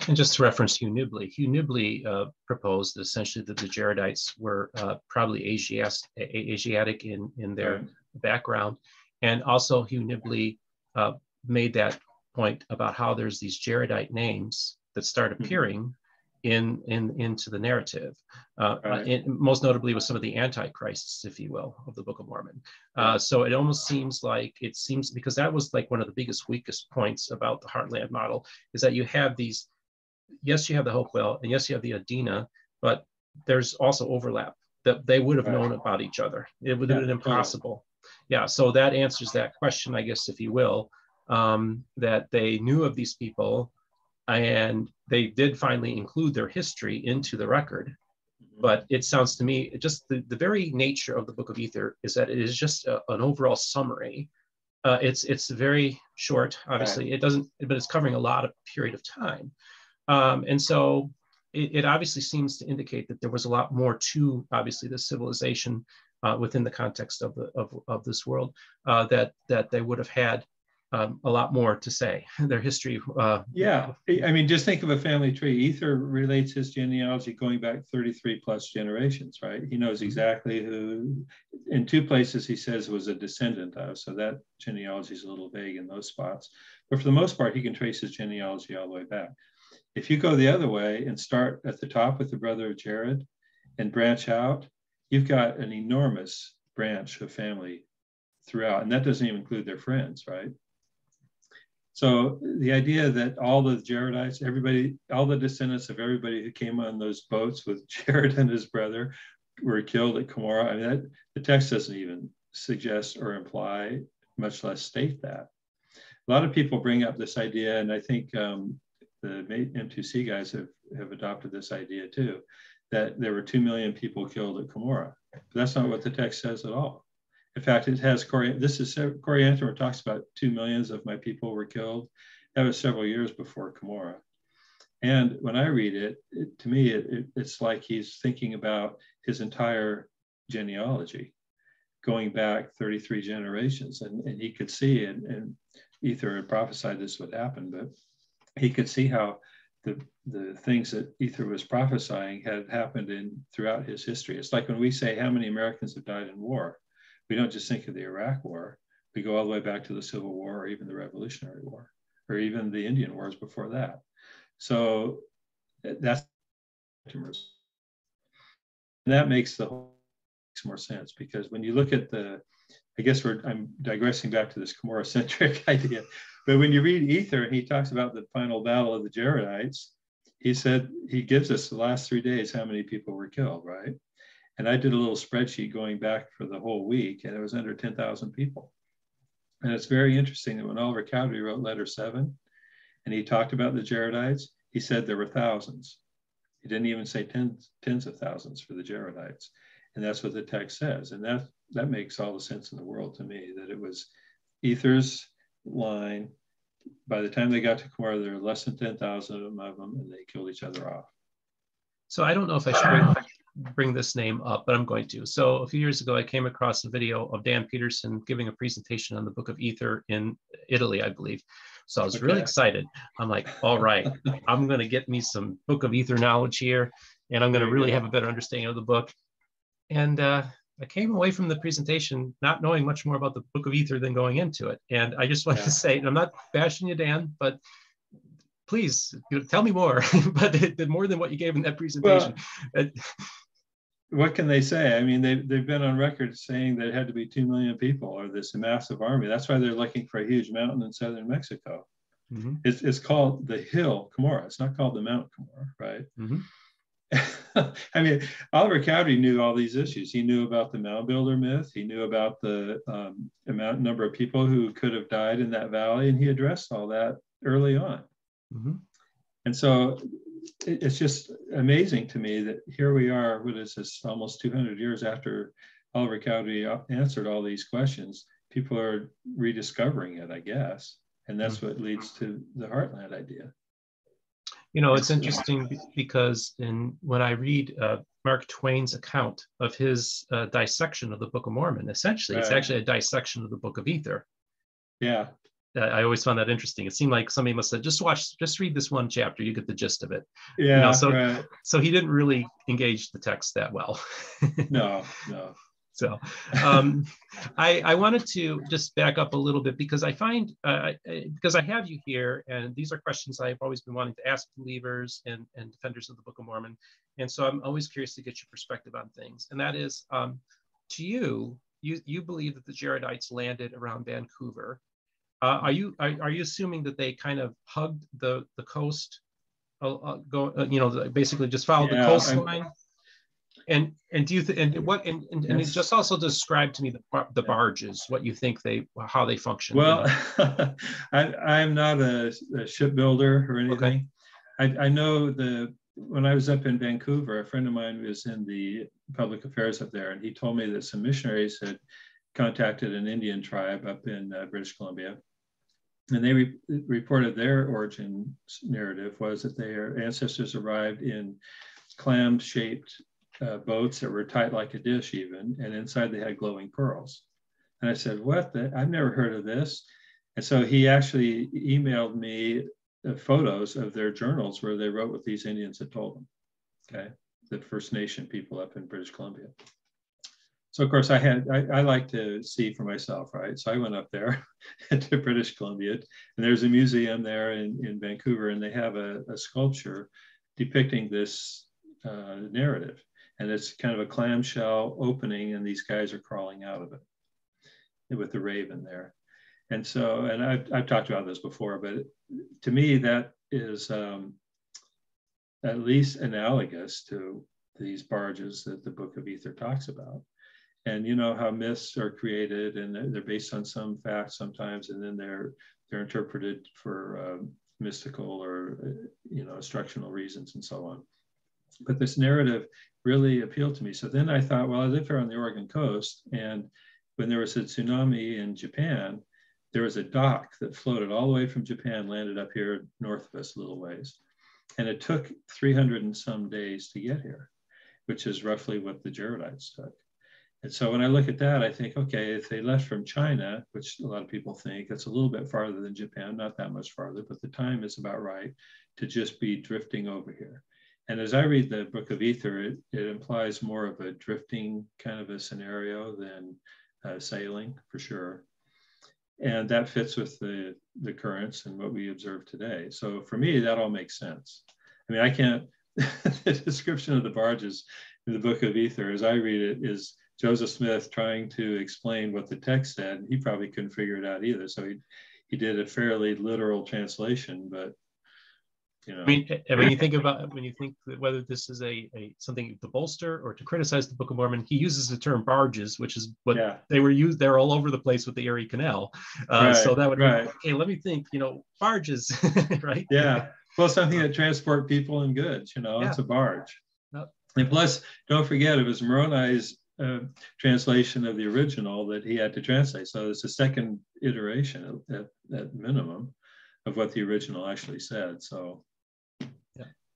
S1: and just to reference Hugh Nibley, Hugh Nibley uh, proposed essentially that the Jaredites were uh, probably Asias, Asiatic in, in their right. background. And also Hugh Nibley uh, made that point about how there's these Jaredite names that start mm-hmm. appearing in, in into the narrative, uh, right. in, most notably with some of the antichrists, if you will, of the Book of Mormon. Uh, so it almost seems like it seems because that was like one of the biggest weakest points about the Heartland model is that you have these. Yes, you have the Hopewell, and yes, you have the Adena, but there's also overlap that they would have right. known about each other. It would have yeah. been impossible. Yeah, so that answers that question, I guess, if you will, um, that they knew of these people and they did finally include their history into the record. But it sounds to me just the, the very nature of the book of ether is that it is just a, an overall summary. Uh, it's it's very short obviously. Right. it doesn't but it's covering a lot of period of time. Um, and so it, it, obviously seems to indicate that there was a lot more to obviously the civilization uh, within the context of the of, of this world uh, that that they would have had um, a lot more to say. Their history. Uh,
S2: yeah, I mean, just think of a family tree. Ether relates his genealogy going back 33 plus generations, right? He knows mm-hmm. exactly who. In two places, he says was a descendant of. So that genealogy is a little vague in those spots. But for the most part, he can trace his genealogy all the way back. If you go the other way and start at the top with the brother of Jared and branch out, you've got an enormous branch of family throughout, and that doesn't even include their friends, right? So the idea that all the Jaredites, everybody, all the descendants of everybody who came on those boats with Jared and his brother were killed at Cumorah. I mean, that, the text doesn't even suggest or imply, much less state that. A lot of people bring up this idea, and I think um, the M2C guys have, have adopted this idea too, that there were 2 million people killed at Cumorah. But that's not what the text says at all. In fact, it has. This is uh, Coriantumr talks about two millions of my people were killed. That was several years before Cumorah. And when I read it, it to me, it, it, it's like he's thinking about his entire genealogy, going back 33 generations. And, and he could see, and, and Ether had prophesied this would happen, but he could see how the, the things that Ether was prophesying had happened in throughout his history. It's like when we say how many Americans have died in war we don't just think of the Iraq War. We go all the way back to the Civil War or even the Revolutionary War or even the Indian Wars before that. So eh, that's and that makes the whole makes more sense because when you look at the, I guess we're I'm digressing back to this Cumorah centric idea. but when you read Ether, he talks about the final battle of the Jaredites. He said he gives us the last three days how many people were killed, right? And I did a little spreadsheet going back for the whole week, and it was under 10,000 people. And it's very interesting that when Oliver Cowdery wrote letter seven, and he talked about the Jaredites, he said there were thousands. He didn't even say tens, tens of thousands for the Jaredites. And that's what the text says. And that, that makes all the sense in the world to me that it was Ether's line. By the time they got to Cumorah, there were less than 10,000 of them, and they killed each other off.
S1: So I don't know if I should bring this name up, but I'm going to. So a few years ago, I came across a video of Dan Peterson giving a presentation on the Book of Ether in Italy, I believe. So I was okay. really excited. I'm like, all right, I'm going to get me some Book of Ether knowledge here, and I'm going to really go. have a better understanding of the book. And uh, I came away from the presentation not knowing much more about the Book of Ether than going into it. And I just want yeah. to say, and I'm not bashing you, Dan, but please you know, tell me more, but more than what you gave in that presentation. Well,
S2: what can they say? I mean, they've, they've been on record saying that it had to be 2 million people or this massive army. That's why they're looking for a huge mountain in southern Mexico. Mm-hmm. It's, it's called the hill Cumorah. It's not called the Mount Cumorah, right? Mm-hmm. I mean, Oliver Cowdery knew all these issues. He knew about the mound builder myth. He knew about the um, amount number of people who could have died in that valley, and he addressed all that early on. Mm-hmm. And so it's just amazing to me that here we are, what is this, almost 200 years after Oliver Cowdery answered all these questions, people are rediscovering it, I guess. And that's mm-hmm. what leads to the Heartland idea.
S1: You know, it's interesting because in when I read uh, Mark Twain's account of his uh, dissection of the Book of Mormon, essentially, right. it's actually a dissection of the Book of Ether.
S2: Yeah.
S1: I always found that interesting. It seemed like somebody must have just watch, just read this one chapter, you get the gist of it.
S2: Yeah. You know,
S1: so,
S2: right.
S1: so he didn't really engage the text that well.
S2: no, no.
S1: So um, I, I wanted to just back up a little bit because I find, uh, because I have you here, and these are questions I've always been wanting to ask believers and, and defenders of the Book of Mormon. And so I'm always curious to get your perspective on things. And that is, um, to you, you, you believe that the Jaredites landed around Vancouver uh, are you are, are, you assuming that they kind of hugged the the coast, uh, uh, go uh, you know basically just followed yeah, the coastline? And and do you th- and what and, and, yes. and just also describe to me the the barges, what you think they how they function.
S2: Well, I I'm not a, a shipbuilder or anything. Okay. I I know the when I was up in Vancouver, a friend of mine was in the public affairs up there, and he told me that some missionaries had contacted an Indian tribe up in uh, British Columbia and they re reported their origin narrative was that their ancestors arrived in clam-shaped uh, boats that were tight like a dish even, and inside they had glowing pearls. And I said, what? The? I've never heard of this. And so he actually emailed me uh, photos of their journals where they wrote what these Indians had told them, okay? The First Nation people up in British Columbia so of course I had I, I, like to see for myself, right? So I went up there to British Columbia, and there's a museum there in, in Vancouver, and they have a, a sculpture depicting this uh, narrative, and it's kind of a clamshell opening, and these guys are crawling out of it with the raven there, and so and I've I've talked about this before, but to me that is um, at least analogous to these barges that the Book of Ether talks about and you know how myths are created and they're based on some facts sometimes and then they're they're interpreted for uh, mystical or uh, you know instructional reasons and so on. But this narrative really appealed to me. So then i thought well i live here on the oregon coast and when there was a tsunami in japan there was a dock that floated all the way from japan landed up here north of us a little ways. And it took 300 and some days to get here which is roughly what the jaredites took and so when I look at that, I think, okay, if they left from China, which a lot of people think it's a little bit farther than Japan, not that much farther, but the time is about right to just be drifting over here. And as I read the Book of Ether, it, it implies more of a drifting kind of a scenario than uh, sailing for sure. And that fits with the, the currents and what we observe today. So for me, that all makes sense. I mean, I can't, the description of the barges in the Book of Ether, as I read it, is Joseph Smith trying to explain what the text said. He probably couldn't figure it out either. So he, he did a fairly literal translation, but
S1: you know. I mean, when you think about when you think whether this is a, a something to bolster or to criticize the Book of Mormon, he uses the term barges, which is what yeah. they were used. They're all over the place with the Erie Canal. Uh, right, so that would right. be okay. Let me think. You know, barges, right?
S2: Yeah. Well, something that transport people and goods. You know, yeah. it's a barge. Yep. And plus, don't forget, it was Moroni's uh, translation of the original that he had to translate. So it's a second iteration at, at minimum of what the original actually said. So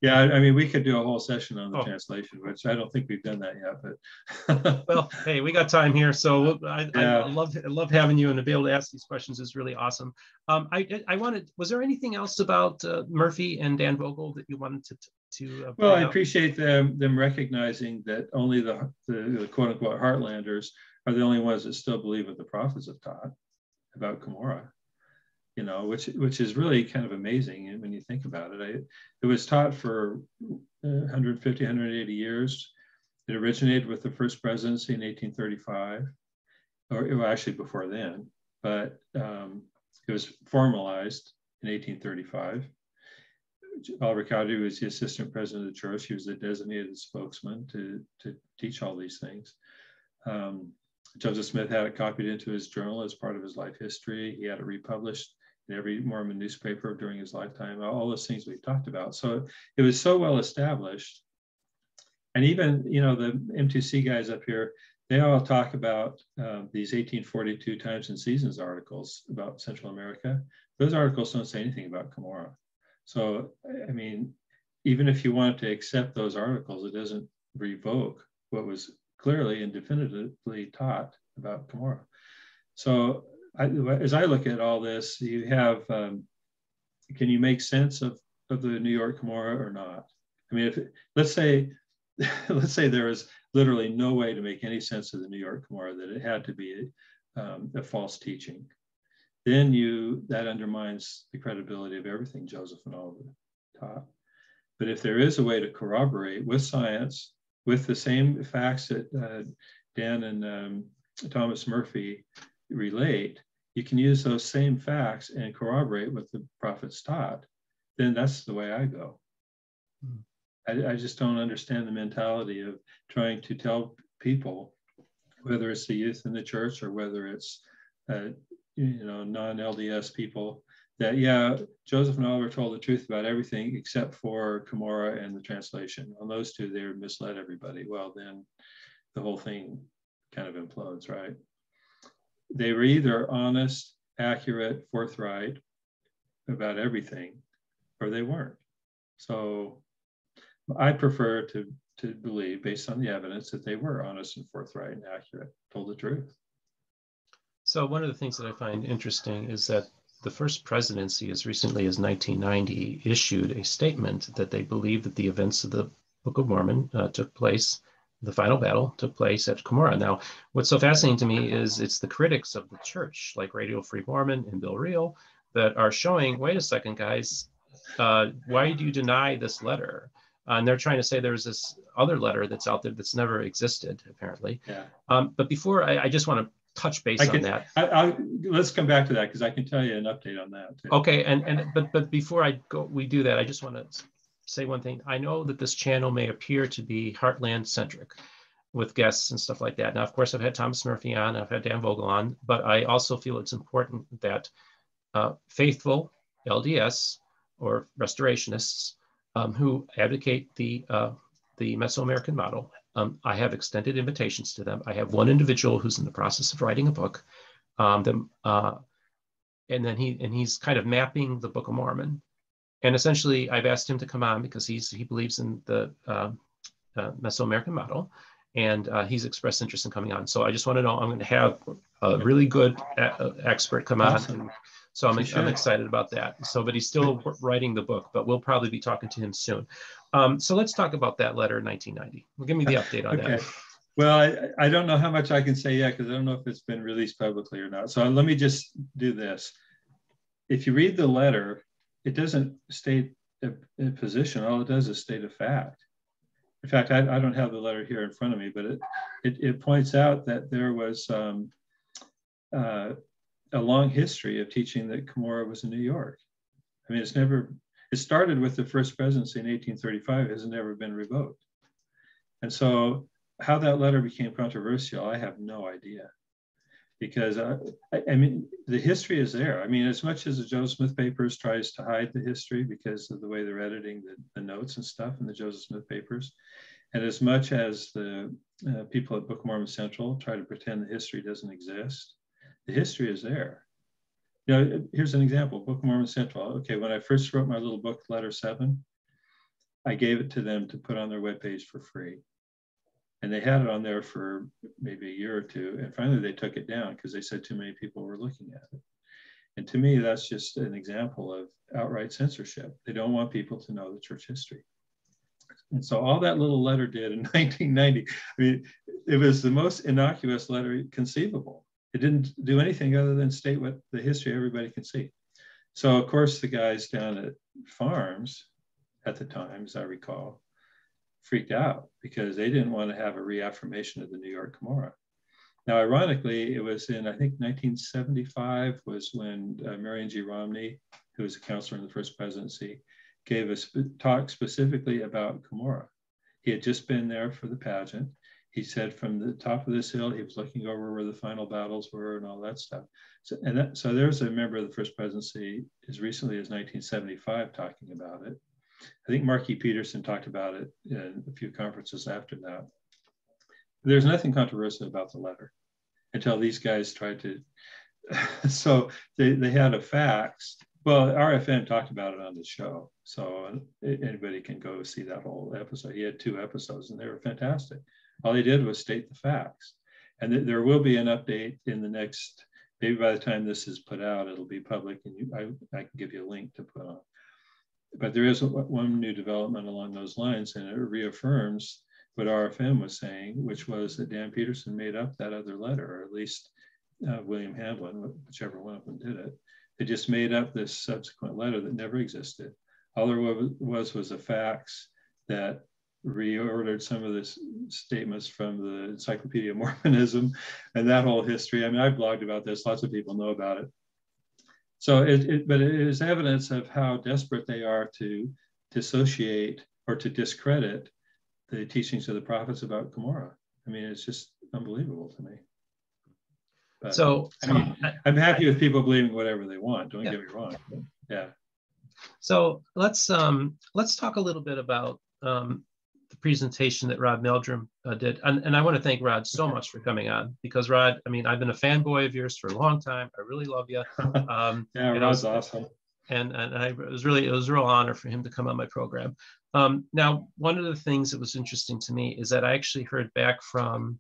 S2: yeah, I mean, we could do a whole session on the oh. translation, which I don't think we've done that yet.
S1: But well, hey, we got time here, so I, yeah. I, love I love having you and to be able to ask these questions is really awesome. Um, I I wanted, was there anything else about uh, Murphy and Dan Vogel that you wanted to to?
S2: Uh, well, I appreciate them them recognizing that only the, the the quote unquote Heartlanders are the only ones that still believe what the prophets have taught about Cumorah you know, which which is really kind of amazing when you think about it. I, it was taught for 150, 180 years. It originated with the first presidency in 1835, or well, actually before then, but um, it was formalized in 1835. Oliver Cowdery was the assistant president of the church. He was the designated spokesman to, to teach all these things. Um, Joseph Smith had it copied into his journal as part of his life history. He had it republished in every Mormon newspaper during his lifetime, all those things we've talked about. So it was so well established. And even, you know, the M2C guys up here, they all talk about uh, these 1842 Times and Seasons articles about Central America. Those articles don't say anything about Cumorah. So, I mean, even if you want to accept those articles, it doesn't revoke what was clearly and definitively taught about Cumorah. So I, as I look at all this, you have, um, can you make sense of, of the New York Cumorah or not? I mean, if let's say, let's say there is literally no way to make any sense of the New York Cumorah, that it had to be um, a false teaching, then you that undermines the credibility of everything Joseph and Oliver taught. But if there is a way to corroborate with science, with the same facts that uh, Dan and um, Thomas Murphy relate, you can use those same facts and corroborate what the prophets taught, then that's the way I go. Hmm. I, I, just don't understand the mentality of trying to tell people, whether it's the youth in the church or whether it's uh, you know non-LDS people, that yeah, Joseph and Oliver told the truth about everything except for Cumorah and the translation. On those two, they misled everybody. Well, then the whole thing kind of implodes, right? they were either honest, accurate, forthright about everything, or they weren't. So I prefer to, to believe, based on the evidence, that they were honest and forthright and accurate, told the truth.
S1: So one of the things that I find interesting is that the first presidency, as recently as 1990, issued a statement that they believe that the events of the Book of Mormon uh, took place the final battle took place at Cumorah. Now, what's so fascinating to me is it's the critics of the church, like Radio Free Mormon and Bill Reel, that are showing, wait a second, guys, uh, why do you deny this letter? Uh, and they're trying to say there's this other letter that's out there that's never existed, apparently. Yeah. Um, but before, I, I just want to touch base
S2: can,
S1: on that.
S2: I, I, let's come back to that because I can tell you an update on that.
S1: Too. Okay, and and but but before I go, we do that. I just want to say one thing. I know that this channel may appear to be heartland centric with guests and stuff like that. Now, of course, I've had Thomas Murphy on, I've had Dan Vogel on, but I also feel it's important that uh, faithful LDS or restorationists um, who advocate the uh, the Mesoamerican model, um, I have extended invitations to them. I have one individual who's in the process of writing a book, um, them, uh, and then he and he's kind of mapping the Book of Mormon and essentially, I've asked him to come on because he's he believes in the uh, uh, Mesoamerican model, and uh, he's expressed interest in coming on. So I just want to know I'm going to have a really good a- expert come awesome. on. And so I'm, I'm excited about that. So, but he's still writing the book, but we'll probably be talking to him soon. Um, so let's talk about that letter in 1990. Well, give me the update on okay. that.
S2: Well, I, I don't know how much I can say yet because I don't know if it's been released publicly or not. So let me just do this. If you read the letter, it doesn't state a, a, position. All it does is state a fact. In fact, I, I, don't have the letter here in front of me, but it, it, it points out that there was um, uh, a long history of teaching that Cumorah was in New York. I mean, it's never, it started with the first presidency in 1835, has never been revoked. And so how that letter became controversial, I have no idea. Because I, I, mean, the history is there. I mean, as much as the Joseph Smith papers tries to hide the history because of the way they're editing the, the notes and stuff in the Joseph Smith papers, and as much as the uh, people at Book of Mormon Central try to pretend the history doesn't exist, the history is there. You know, here's an example, Book of Mormon Central. Okay, when I first wrote my little book, Letter 7, I gave it to them to put on their webpage for free. And they had it on there for maybe a year or two. And finally, they took it down because they said too many people were looking at it. And to me, that's just an example of outright censorship. They don't want people to know the church history. And so all that little letter did in 1990, I mean, it was the most innocuous letter conceivable. It didn't do anything other than state what the history everybody can see. So of course the guys down at FARMS at the time, as I recall, freaked out because they didn't want to have a reaffirmation of the New York Cumorah. Now, ironically, it was in, I think, 1975 was when uh, Marion G. Romney, who was a counselor in the first presidency, gave a sp- talk specifically about Cumorah. He had just been there for the pageant. He said from the top of this hill, he was looking over where the final battles were and all that stuff. So, and that, so there's a member of the first presidency as recently as 1975 talking about it. I think Marky Peterson talked about it in a few conferences after that. There's nothing controversial about the letter until these guys tried to. so they, they had a fax well, RFM talked about it on the show, so anybody can go see that whole episode. He had two episodes, and they were fantastic. All they did was state the facts, and th- there will be an update in the next. Maybe by the time this is put out, it'll be public, and you, I, I can give you a link to put on. But there is one new development along those lines, and it reaffirms what RFM was saying, which was that Dan Peterson made up that other letter, or at least uh, William Hamblin, whichever one of them did it they just made up this subsequent letter that never existed. All there was was a fax that reordered some of the statements from the Encyclopedia of Mormonism and that whole history. I mean, I've blogged about this, lots of people know about it. So, it, it, but it is evidence of how desperate they are to dissociate or to discredit the teachings of the prophets about Cumorah. I mean, it's just unbelievable to me.
S1: But, so
S2: I mean, I'm happy with people believing whatever they want. Don't yeah. get me wrong. Yeah.
S1: So let's um, let's talk a little bit about um, the presentation that Rod Meldrum uh, did, and, and I want to thank Rod so much for coming on because Rod, I mean, I've been a fanboy of yours for a long time. I really love you.
S2: Um, yeah, Rod's was, awesome.
S1: And and I, it was really it was a real honor for him to come on my program. Um, now, one of the things that was interesting to me is that I actually heard back from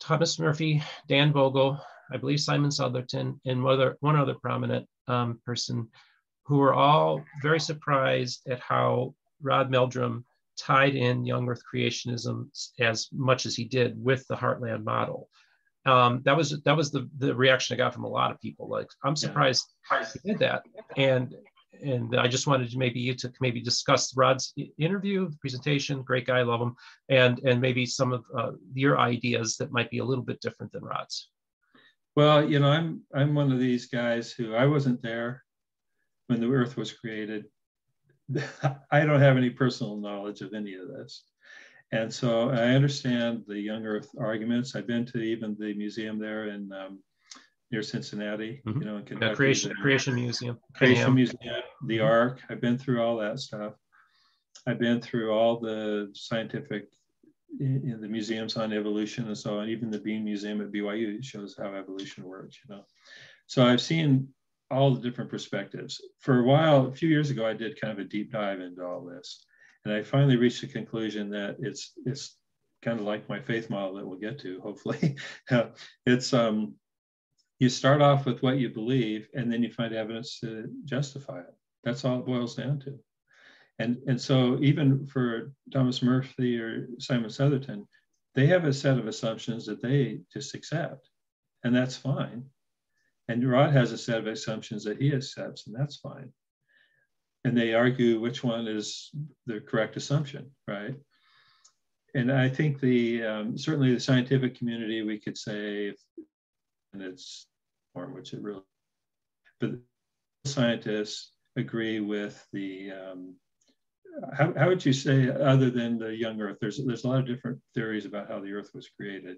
S1: Thomas Murphy, Dan Vogel, I believe Simon Southerton, and one other, one other prominent um, person who were all very surprised at how Rod Meldrum tied in young earth creationism as much as he did with the heartland model. Um, that was that was the, the reaction I got from a lot of people. Like, I'm surprised yeah. he did that. And and I just wanted to maybe you to maybe discuss Rod's interview, presentation. Great guy, love him, and and maybe some of uh, your ideas that might be a little bit different than Rod's.
S2: Well, you know, I'm I'm one of these guys who I wasn't there when the Earth was created. I don't have any personal knowledge of any of this. And so I understand the young Earth arguments. I've been to even the museum there in um, near Cincinnati, mm-hmm. you know, in
S1: Kentucky. creation, creation Museum.
S2: Creation Museum, the mm-hmm. Ark. I've been through all that stuff. I've been through all the scientific, you know, the museums on evolution and so on. Even the Bean Museum at BYU shows how evolution works, you know. So I've seen all the different perspectives. For a while, a few years ago, I did kind of a deep dive into all this. And I finally reached the conclusion that it's it's kind of like my faith model that we'll get to, hopefully. it's um you start off with what you believe and then you find evidence to justify it that's all it boils down to and and so even for thomas murphy or simon southerton they have a set of assumptions that they just accept and that's fine and rod has a set of assumptions that he accepts and that's fine and they argue which one is the correct assumption right and i think the um, certainly the scientific community we could say and it's form, which it really. But scientists agree with the. Um, how, how would you say, other than the young Earth, there's there's a lot of different theories about how the Earth was created.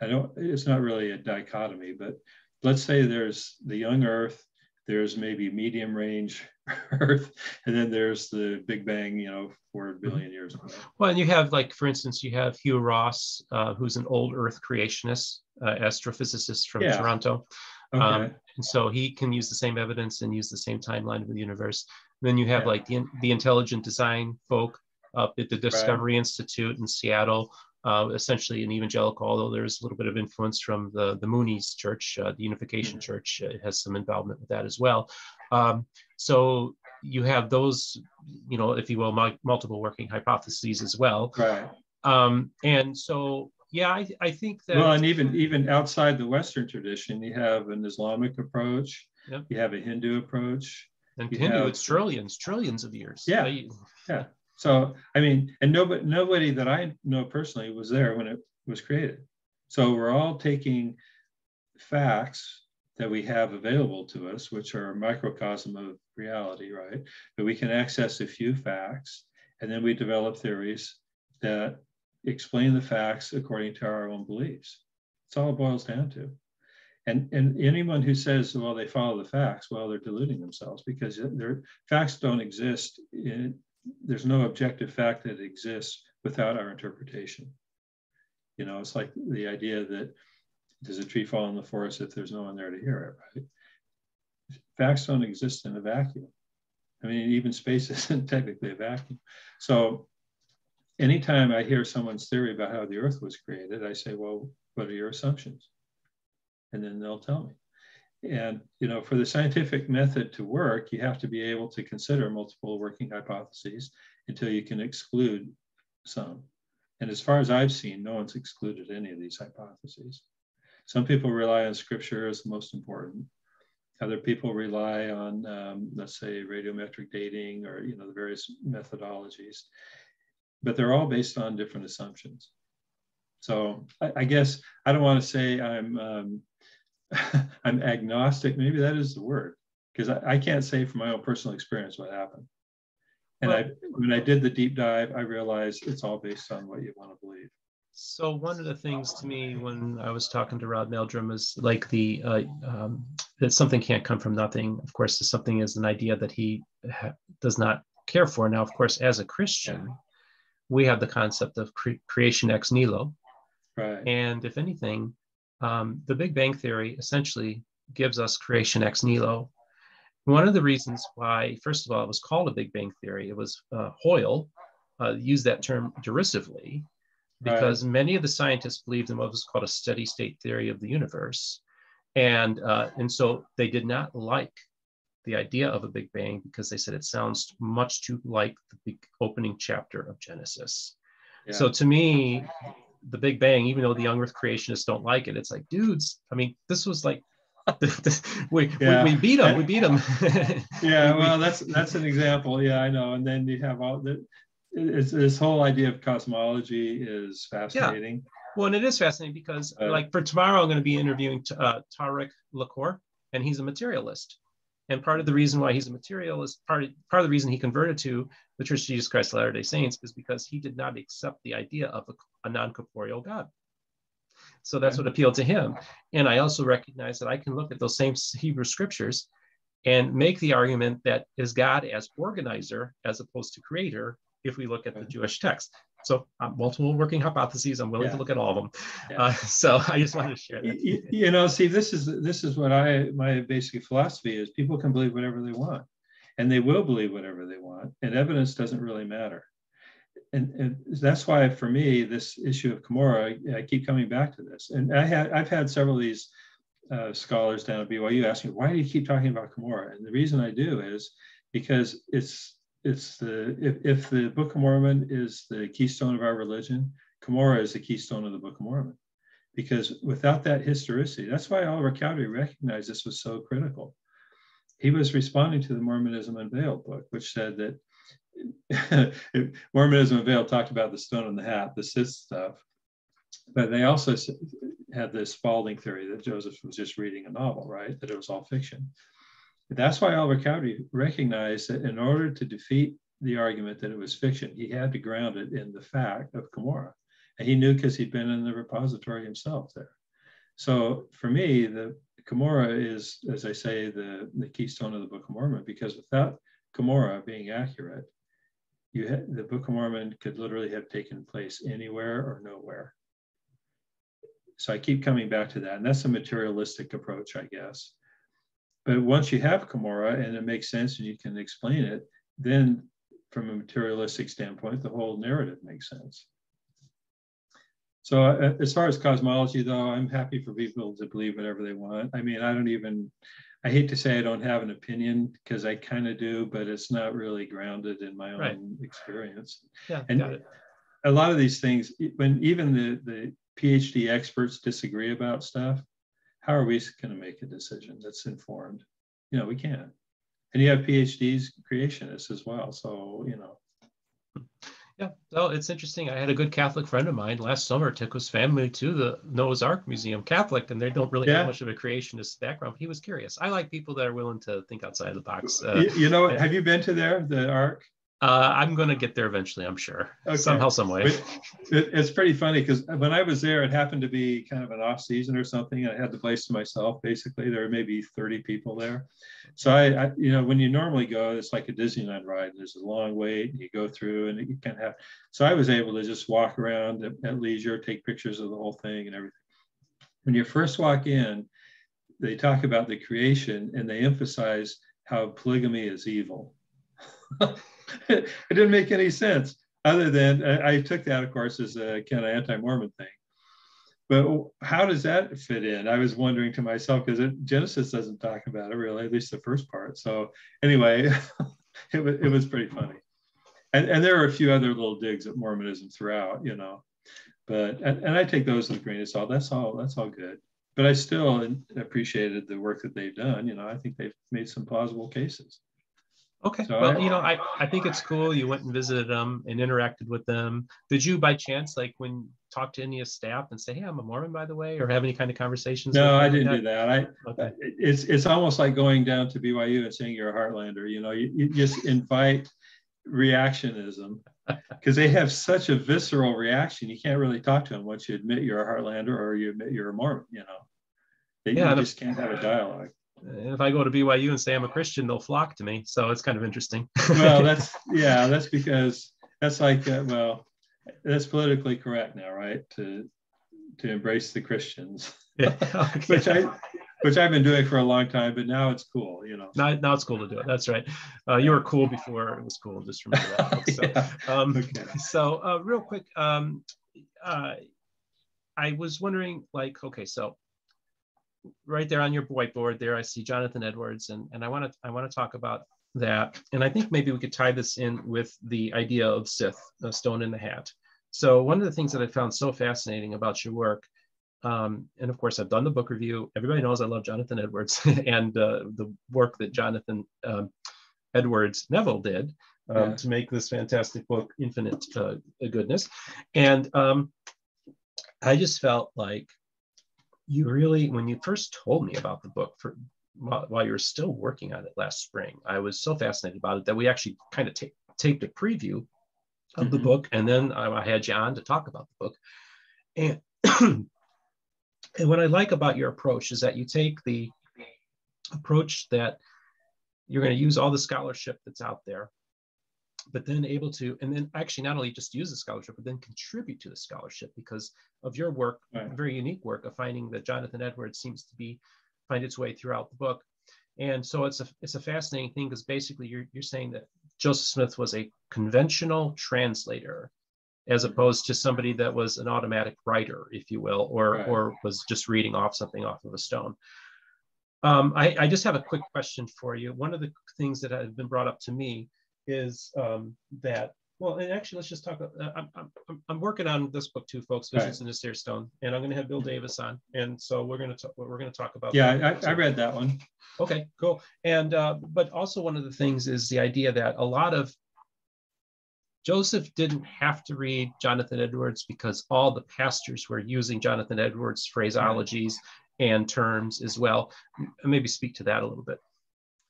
S2: I don't. It's not really a dichotomy, but let's say there's the young Earth, there's maybe medium range Earth, and then there's the Big Bang, you know, four mm-hmm. years ago.
S1: Well, and you have like, for instance, you have Hugh Ross, uh, who's an old Earth creationist, uh, astrophysicist from yeah. Toronto. Okay. Um, and so he can use the same evidence and use the same timeline of the universe. And then you have yeah. like the, the intelligent design folk up at the Discovery right. Institute in Seattle, uh, essentially an evangelical, although there's a little bit of influence from the, the Moonies Church, uh, the Unification mm-hmm. Church uh, has some involvement with that as well. Um, so you have those, you know, if you will, multiple working hypotheses as well.
S2: Right.
S1: Um, and so, yeah, I, I think that.
S2: Well, and even even outside the Western tradition, you have an Islamic approach. Yep. You have a Hindu approach.
S1: And Hindu, have, it's trillions, trillions of years.
S2: Yeah. yeah. So I mean, and nobody nobody that I know personally was there when it was created. So we're all taking facts that we have available to us, which are a microcosm of reality, right? But we can access a few facts, and then we develop theories that explain the facts according to our own beliefs. It's all it boils down to. And, and anyone who says, well, they follow the facts, well, they're deluding themselves because their facts don't exist in, there's no objective fact that exists without our interpretation. You know, it's like the idea that does a tree fall in the forest if there's no one there to hear it, right? Facts don't exist in a vacuum. I mean, even space isn't technically a vacuum. So anytime I hear someone's theory about how the earth was created, I say, well, what are your assumptions? And then they'll tell me. And you know, for the scientific method to work, you have to be able to consider multiple working hypotheses until you can exclude some. And as far as I've seen, no one's excluded any of these hypotheses. Some people rely on scripture as the most important. Other people rely on, um, let's say, radiometric dating or you know the various methodologies, but they're all based on different assumptions. So I, I guess I don't want to say I'm um, I'm agnostic. Maybe that is the word because I, I, can't say from my own personal experience what happened. And well, I, when I did the deep dive, I realized it's all based on what you want to believe.
S1: So one of the things to me when I was talking to Rod Meldrum is like the uh, um, that something can't come from nothing. Of course, something is an idea that he ha- does not care for. Now, of course, as a Christian, we have the concept of cre- creation ex nihilo.
S2: Right.
S1: And if anything, um, the Big Bang Theory essentially gives us creation ex nihilo. One of the reasons why, first of all, it was called a Big Bang Theory, it was uh, Hoyle uh, used that term derisively because right. many of the scientists believed in what was called a steady state theory of the universe. And, uh, and so they did not like the idea of a Big Bang because they said it sounds much too like the big opening chapter of Genesis. Yeah. So to me, the Big Bang, even though the young Earth creationists don't like it, it's like, dudes, I mean, this was like we, yeah. we, we beat them. We beat them.
S2: yeah, well, that's that's an example. Yeah, I know. And then you have all the it's, this whole idea of cosmology is fascinating. Yeah.
S1: Well, and it is fascinating because, uh, like, for tomorrow, I'm going to be interviewing uh, Tariq Lacour, and he's a materialist. And part of the reason why he's a materialist, part of, part of the reason he converted to the Church of Jesus Christ of Latter day Saints is because he did not accept the idea of a, a non corporeal God. So that's what appealed to him. And I also recognize that I can look at those same Hebrew scriptures and make the argument that is God as organizer as opposed to creator if we look at the Jewish text. So uh, multiple working hypotheses. I'm willing yeah. to look at all of them. Yeah. Uh, so I just wanted to share that.
S2: You, you, know, see, this is this is what I my basic philosophy is. People can believe whatever they want, and they will believe whatever they want, and evidence doesn't really matter. And, and that's why, for me, this issue of Cumorah, I, keep coming back to this. And I had I've had several of these uh, scholars down at BYU ask me, why do you keep talking about Cumorah? And the reason I do is because it's it's the if, if the Book of Mormon is the keystone of our religion, Cumorah is the keystone of the Book of Mormon. Because without that historicity, that's why Oliver Cowdery recognized this was so critical. He was responding to the Mormonism Unveiled book, which said that Mormonism and Unveiled talked about the stone in the hat, the SITH stuff, but they also had this Spalding theory that Joseph was just reading a novel, right? That it was all fiction. That's why Albert Cowdery recognized that in order to defeat the argument that it was fiction, he had to ground it in the fact of Cumorah. And he knew because he'd been in the repository himself there. So for me, the Cumorah is, as I say, the, the keystone of the Book of Mormon, because without Cumorah being accurate, you had, the Book of Mormon could literally have taken place anywhere or nowhere. So I keep coming back to that, and that's a materialistic approach, I guess. But once you have Cumorah and it makes sense and you can explain it, then from a materialistic standpoint, the whole narrative makes sense. So uh, as far as cosmology, though, I'm happy for people to believe whatever they want. I mean, I don't even, I hate to say I don't have an opinion because I kind of do, but it's not really grounded in my own right. experience.
S1: Yeah,
S2: and a lot of these things, when even the, the PhD experts disagree about stuff, how are we going to make a decision that's informed? You know, we can't. And you have PhDs creationists as well. So, you know. Hmm.
S1: Yeah, so it's interesting. I had a good Catholic friend of mine last summer took his family to the Noah's Ark Museum, Catholic, and they don't really yeah. have much of a creationist background. But He was curious. I like people that are willing to think outside the box.
S2: Uh, you, you know, have you been to there, the Ark?
S1: Uh, I'm going to get there eventually, I'm sure. Okay. Somehow, some way. It,
S2: it, it's pretty funny because when I was there, it happened to be kind of an off season or something. I had the place to myself, basically. There were maybe 30 people there. So I, I, you know, when you normally go, it's like a Disneyland ride. There's a long wait, and you go through, and you can have. So I was able to just walk around at, at leisure, take pictures of the whole thing and everything. When you first walk in, they talk about the creation and they emphasize how polygamy is evil. it didn't make any sense other than I, I took that, of course, as a kind of anti-Mormon thing. But how does that fit in? I was wondering to myself because Genesis doesn't talk about it really, at least the first part. So anyway, it was it was pretty funny, and and there are a few other little digs at Mormonism throughout, you know, but and, and I take those with a grain of salt. That's all. That's all good. But I still appreciated the work that they've done. You know, I think they've made some plausible cases.
S1: Okay. So well, I, you know, I, I think it's cool. You went and visited them and interacted with them. Did you, by chance, like when talk to any of staff and say, "Hey, I'm a Mormon, by the way," or have any kind of conversations?
S2: No, I didn't that? do that. I okay. it's it's almost like going down to BYU and saying you're a Heartlander. You know, you, you just invite reactionism because they have such a visceral reaction. You can't really talk to them once you admit you're a Heartlander or you admit you're a Mormon. You know, they, yeah, you just can't have a dialogue
S1: if I go to BYU and say I'm a Christian, they'll flock to me. So it's kind of interesting.
S2: well, that's yeah, that's because that's like uh, well, that's politically correct now, right? To to embrace the Christians, yeah, okay. which I which I've been doing for a long time, but now it's cool, you know.
S1: Now, now it's cool to do it. That's right. Uh, you were cool before it was cool. Just remember that. So, yeah. um, okay. so uh, real quick, um, uh, I was wondering, like, okay, so right there on your whiteboard there, I see Jonathan Edwards, and, and I want to I want to talk about that. And I think maybe we could tie this in with the idea of SITH, a stone in the hat. So one of the things that I found so fascinating about your work, um, and of course I've done the book review. Everybody knows I love Jonathan Edwards and uh, the work that Jonathan um, Edwards Neville did um, yeah. to make this fantastic book, Infinite uh, Goodness. And um, I just felt like you really, when you first told me about the book for while, while you were still working on it last spring, I was so fascinated about it that we actually kind of ta- taped a preview of mm-hmm. the book, and then I, I had you on to talk about the book. And and what I like about your approach is that you take the approach that you're going to use all the scholarship that's out there but then able to, and then actually not only just use the scholarship, but then contribute to the scholarship because of your work, right. very unique work of finding that Jonathan Edwards seems to be find its way throughout the book. And so it's a it's a fascinating thing because basically you're you're saying that Joseph Smith was a conventional translator as opposed to somebody that was an automatic writer, if you will, or right. or was just reading off something off of a stone. Um, I, I, just have a quick question for you. One of the things that has been brought up to me is um, that well, and actually, let's just talk. Uh, I'm, I'm, I'm working on this book too, folks. Visions right. in the Seer Stone, and I'm going to have Bill Davis on, and so we're going to talk. We're going to talk about.
S2: Yeah, I, I, read that one.
S1: Okay, cool. And uh, but also one of the things is the idea that a lot of Joseph didn't have to read Jonathan Edwards because all the pastors were using Jonathan Edwards phraseologies and terms as well. Maybe speak to that a little bit.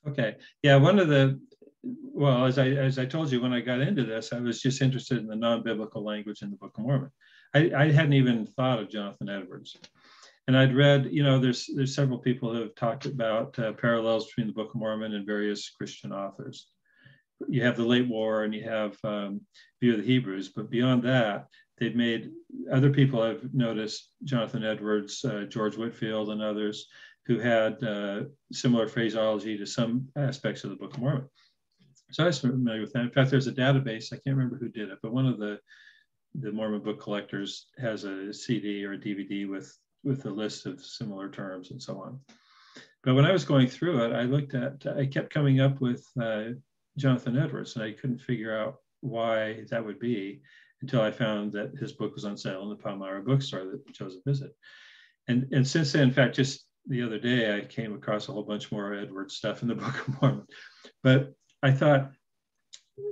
S2: Okay. Yeah, one of the well, as I as I told you when I got into this, I was just interested in the non-biblical language in the Book of Mormon. I, I hadn't even thought of Jonathan Edwards, and I'd read, you know, there's there's several people who have talked about uh, parallels between the Book of Mormon and various Christian authors you have the late war and you have um, View of the Hebrews, but beyond that, they've made other people have noticed Jonathan Edwards, uh, George Whitefield, and others who had uh, similar phraseology to some aspects of the Book of Mormon. So I was familiar with that. In fact, there's a database. I can't remember who did it, but one of the the Mormon book collectors has a CD or a DVD with with a list of similar terms and so on. But when I was going through it, I looked at, I kept coming up with uh, Jonathan Edwards, and I couldn't figure out why that would be until I found that his book was on sale in the Palmyra bookstore that Joseph visited. And, and since then, in fact, just the other day, I came across a whole bunch more Edwards stuff in the Book of Mormon. But I thought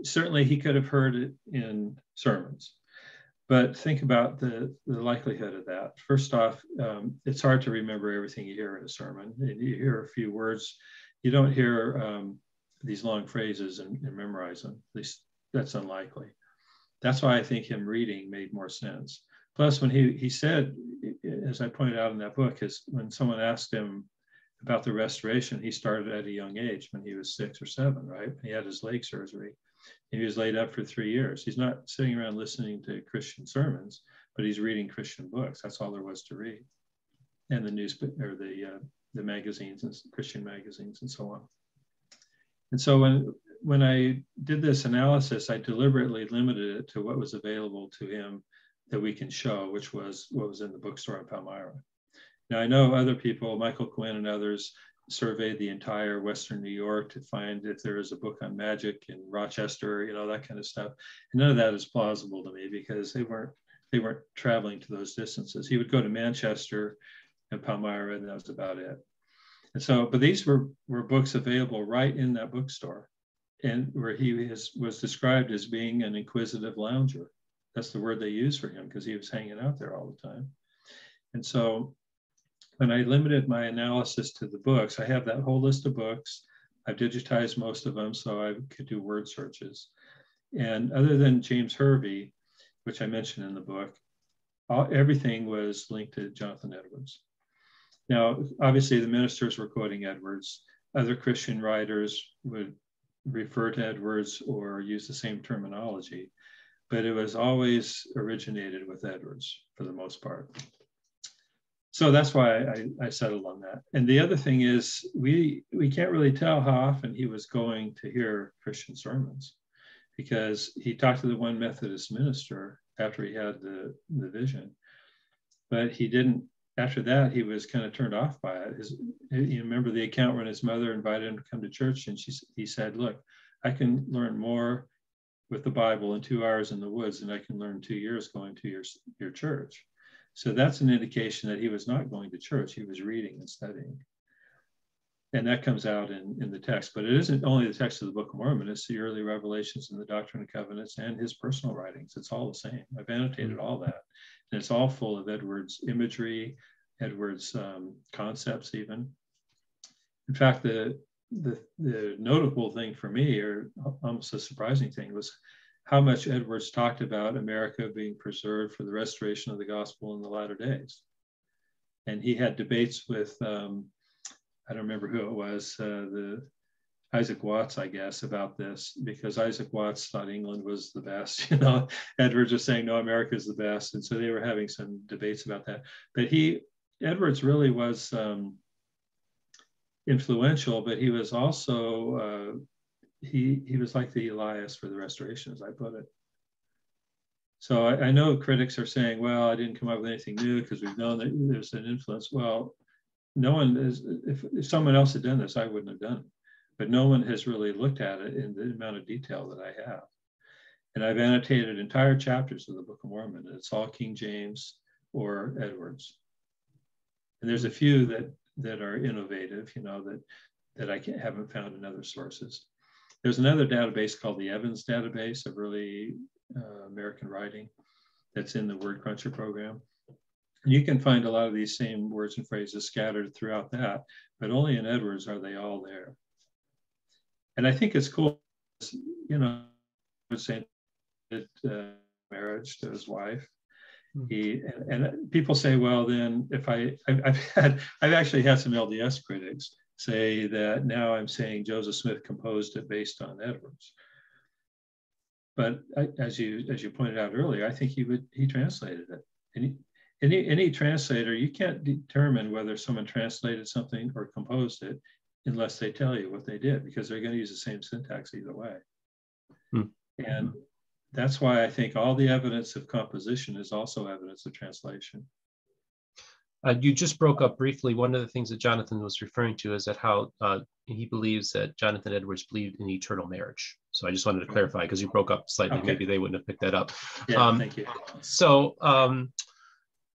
S2: certainly he could have heard it in sermons. But think about the, the likelihood of that. First off, um, it's hard to remember everything you hear in a sermon. You hear a few words. You don't hear um, these long phrases and, and memorize them. At least that's unlikely. That's why I think him reading made more sense. Plus, when he, he said, as I pointed out in that book, is when someone asked him about the restoration, he started at a young age when he was six or seven, right? He had his leg surgery. He was laid up for three years. He's not sitting around listening to Christian sermons, but he's reading Christian books. That's all there was to read, and the news or the uh, the magazines and Christian magazines and so on. And so when when I did this analysis, I deliberately limited it to what was available to him that we can show, which was what was in the bookstore in Palmyra. Now I know other people, Michael Quinn and others, surveyed the entire Western New York to find if there is a book on magic in Rochester, you know, that kind of stuff. And none of that is plausible to me because they weren't they weren't traveling to those distances. He would go to Manchester and Palmyra, and that was about it. And so, but these were, were books available right in that bookstore and where he is, was described as being an inquisitive lounger. That's the word they used for him because he was hanging out there all the time. And so when I limited my analysis to the books, I have that whole list of books. I've digitized most of them so I could do word searches. And other than James Hervey, which I mentioned in the book, all, everything was linked to Jonathan Edwards. Now, obviously, the ministers were quoting Edwards. Other Christian writers would refer to Edwards or use the same terminology, but it was always originated with Edwards for the most part. So that's why I, I settled on that. And the other thing is, we we can't really tell how often he was going to hear Christian sermons, because he talked to the one Methodist minister after he had the, the vision, but he didn't after that, he was kind of turned off by it. His, you remember the account when his mother invited him to come to church, and she, he said, "Look, I can learn more with the Bible in two hours in the woods than I can learn two years going to your your church." So that's an indication that he was not going to church; he was reading and studying, and that comes out in in the text. But it isn't only the text of the Book of Mormon; it's the early revelations and the Doctrine and Covenants and his personal writings. It's all the same. I've annotated all that. And it's all full of Edwards imagery, Edwards um, concepts, even. In fact, the, the, the notable thing for me, or almost a surprising thing, was how much Edwards talked about America being preserved for the restoration of the gospel in the latter days. And he had debates with, um, I don't remember who it was, uh, the Isaac Watts, I guess, about this because Isaac Watts thought England was the best. You know, Edwards was saying no, America is the best, and so they were having some debates about that. But he, Edwards, really was um, influential, but he was also uh, he he was like the Elias for the Restoration, as I put it. So I, I know critics are saying, well, I didn't come up with anything new because we've known that there's an influence. Well, no one is. If, if someone else had done this, I wouldn't have done it but no one has really looked at it in the amount of detail that I have. And I've annotated entire chapters of the Book of Mormon, and it's all King James or Edwards. And there's a few that that are innovative, you know, that that I haven't found in other sources. There's another database called the Evans database of early uh, American writing that's in the Word Cruncher program. And you can find a lot of these same words and phrases scattered throughout that, but only in Edwards are they all there. And I think it's cool, you know, saying that uh, marriage to his wife. Hmm. He and, and, people say, well, then if I I've had I've actually had some LDS critics say that now I'm saying Joseph Smith composed it based on Edwards. But I, as you as you pointed out earlier, I think he would he translated it. He, any any translator, you can't determine whether someone translated something or composed it unless they tell you what they did, because they're going to use the same syntax either way. Hmm. And that's why I think all the evidence of composition is also evidence of translation.
S1: Uh, you just broke up briefly. One of the things that Jonathan was referring to is that how uh, he believes that Jonathan Edwards believed in eternal marriage. So I just wanted to clarify because you broke up slightly. Okay. Maybe they wouldn't have picked that up.
S2: Yeah, um, thank you.
S1: So, um,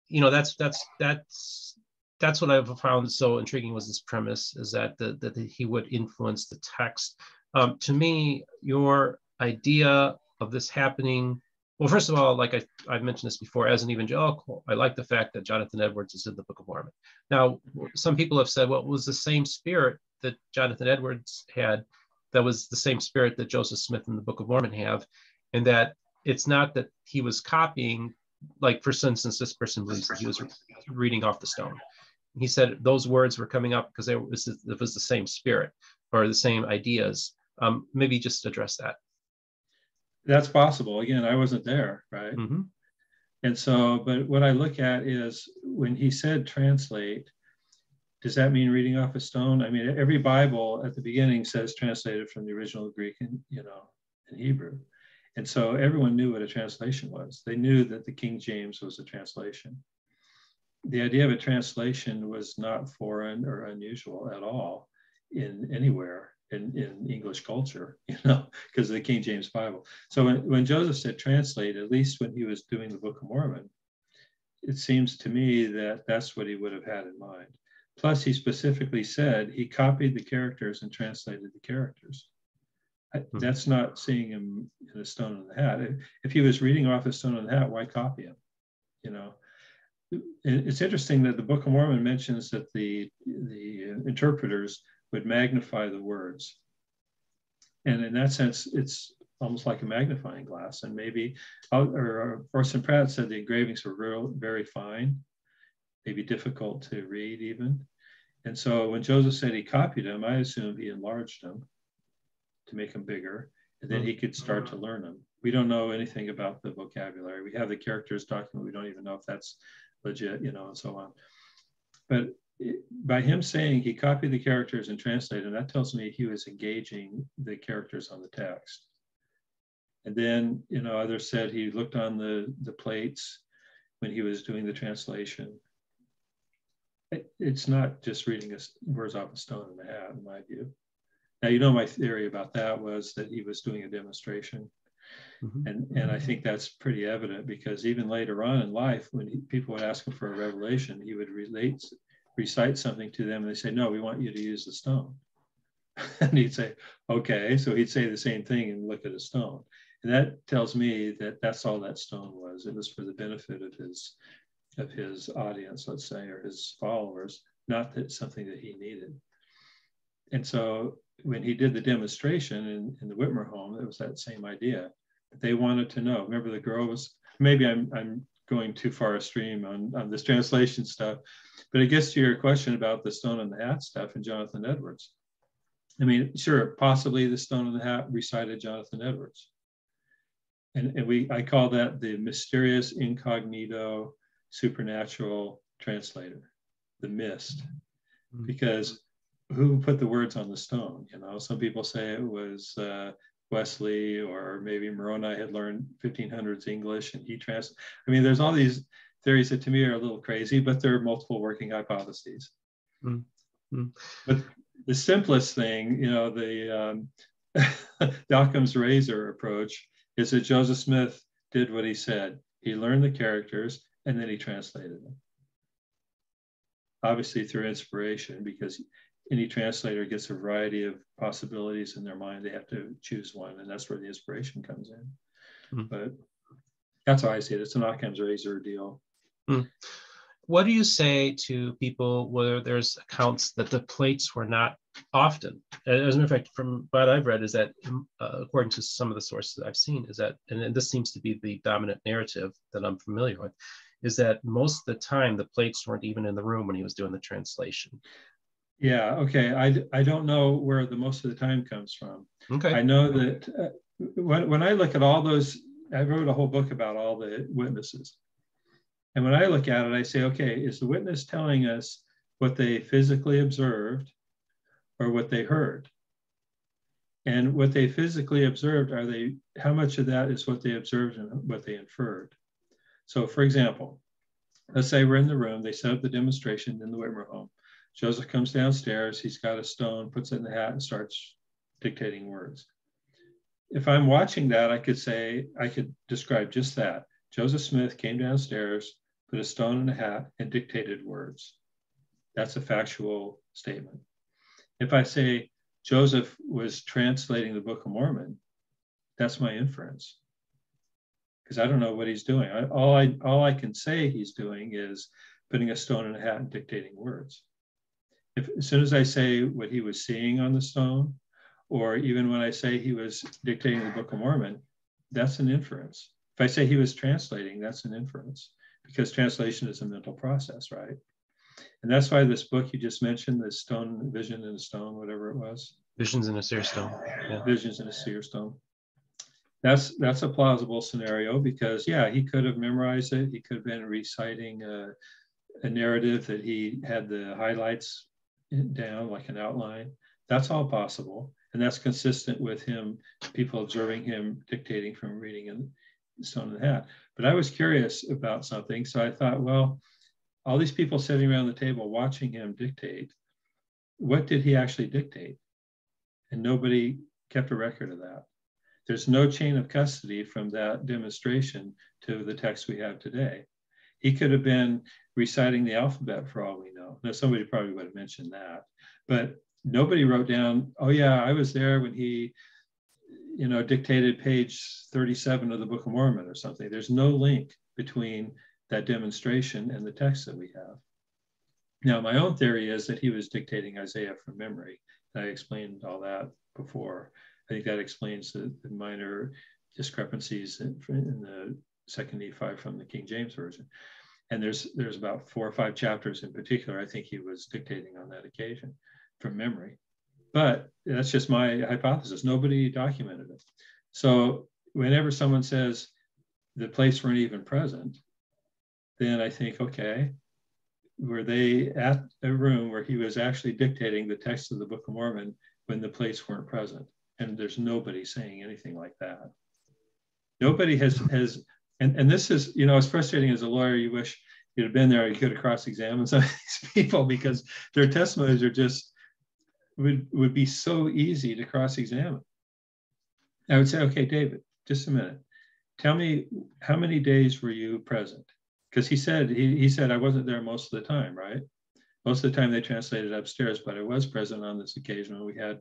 S1: you know, that's that's that's that's what I've found so intriguing was this premise is that the, that he would influence the text. Um, to me, your idea of this happening well, first of all, like I, I've mentioned this before, as an evangelical, I like the fact that Jonathan Edwards is in the Book of Mormon. Now, some people have said, well, it was the same spirit that Jonathan Edwards had that was the same spirit that Joseph Smith and the Book of Mormon have, and that it's not that he was copying, like for instance, this person believes that he was reading off the stone. He said those words were coming up because it was, the same spirit or the same ideas. Um, maybe just address that
S2: that's possible. Again, I wasn't there, right? Mm-hmm. And so, but what I look at is when he said translate, does that mean reading off a stone? I mean, every Bible at the beginning says translated from the original Greek and, you know, in Hebrew. And so everyone knew what a translation was. They knew that the King James was a translation. The idea of a translation was not foreign or unusual at all in anywhere in, in English culture, you know, because of the King James Bible. So when, when Joseph said translate, at least when he was doing the Book of Mormon, it seems to me that that's what he would have had in mind. Plus, he specifically said he copied the characters and translated the characters. Mm-hmm. That's not seeing him in a stone in the hat. If, if he was reading off a stone in the hat, why copy him? You know, it's interesting that the Book of Mormon mentions that the the interpreters would magnify the words. And in that sense, it's almost like a magnifying glass. And maybe, uh, or Orson Pratt said the engravings were real, very fine, maybe difficult to read even. And so when Joseph said he copied them, I assume he enlarged them to make them bigger, and then he could start to learn them. We don't know anything about the vocabulary. We have the characters document. We don't even know if that's legit, you know, and so on. But by him saying he copied the characters and translated, that tells me he was engaging the characters on the text. And then, you know, others said he looked on the, the plates when he was doing the translation. It, it's not just reading a, words off a stone in the hat, in my view. Now, you know, my theory about that was that he was doing a demonstration. Mm-hmm. And, and I think that's pretty evident because even later on in life, when he, people would ask him for a revelation, he would relate recite something to them and they say, no, we want you to use the stone. and he'd say, okay. So he'd say the same thing and look at a stone. And that tells me that that's all that stone was. It was for the benefit of his of his audience, let's say, or his followers, not that something that he needed. And so when he did the demonstration in, in the Whitmer home, it was that same idea. They wanted to know. Remember, the girl was maybe I'm I'm going too far upstream on, on this translation stuff. But I guess to your question about the stone and the hat stuff and Jonathan Edwards. I mean, sure, possibly the stone and the hat recited Jonathan Edwards. And, and we I call that the mysterious incognito supernatural translator, the mist. Mm-hmm. Because who put the words on the stone? You know, some people say it was uh, Wesley or maybe Moroni had learned 1500s English and he trans. I mean, there's all these theories that to me are a little crazy, but there are multiple working hypotheses. Mm-hmm. But the simplest thing, you know, the, um, Occam's razor approach is that Joseph Smith did what he said. He learned the characters and then he translated them. Obviously through inspiration, because any translator gets a variety of possibilities in their mind. They have to choose one, and that's where the inspiration comes in. Mm-hmm. But that's how I see it. It's an Occam's razor deal. Mm.
S1: What do you say to people where there's accounts that the plates were not often? As a matter of fact, from what I've read, is that uh, according to some of the sources I've seen, is that, and, and this seems to be the dominant narrative that I'm familiar with, is that most of the time the plates weren't even in the room when he was doing the translation.
S2: Yeah, okay. I, I don't know where the most of the time comes from. Okay. I know that uh, when, when I look at all those, I wrote a whole book about all the witnesses. And when I look at it, I say, okay, is the witness telling us what they physically observed or what they heard? And what they physically observed, are they, how much of that is what they observed and what they inferred? So, for example, let's say we're in the room, they set up the demonstration in the Whitmer home. Joseph comes downstairs, he's got a stone, puts it in the hat, and starts dictating words. If I'm watching that, I could say, I could describe just that. Joseph Smith came downstairs, put a stone in the hat, and dictated words. That's a factual statement. If I say Joseph was translating the Book of Mormon, that's my inference because I don't know what he's doing. I, all I all I can say he's doing is putting a stone in a hat and dictating words. If as soon as I say what he was seeing on the stone, or even when I say he was dictating the Book of Mormon, that's an inference. If I say he was translating, that's an inference because translation is a mental process, right? And that's why this book you just mentioned, the stone vision in a stone, whatever it was.
S1: Visions in a seer stone.
S2: Yeah. Visions in a seer stone that's that's a plausible scenario because yeah he could have memorized it he could have been reciting a, a narrative that he had the highlights down like an outline that's all possible and that's consistent with him people observing him dictating from reading in stone in the hat but i was curious about something so i thought well all these people sitting around the table watching him dictate what did he actually dictate and nobody kept a record of that there's no chain of custody from that demonstration to the text we have today. He could have been reciting the alphabet for all we know. Now, somebody probably would have mentioned that, but nobody wrote down, oh, yeah, I was there when he, you know, dictated page 37 of the Book of Mormon or something. There's no link between that demonstration and the text that we have. Now, my own theory is that he was dictating Isaiah from memory. I explained all that before. I think that explains the, the minor discrepancies in, in, the second Nephi from the King James Version. And there's there's about four or five chapters in particular. I think he was dictating on that occasion from memory. But that's just my hypothesis. Nobody documented it. So whenever someone says the plates weren't even present, then I think, okay, were they at a room where he was actually dictating the text of the Book of Mormon when the plates weren't present? and there's nobody saying anything like that. Nobody has has, and, and this is, you know, as frustrating as a lawyer, you wish you'd have been there, you could have cross-examined some of these people because their testimonies are just would would be so easy to cross-examine. I would say, okay, David, just a minute. Tell me how many days were you present? Because he said he, he said I wasn't there most of the time, right? Most of the time they translated upstairs, but I was present on this occasion when we had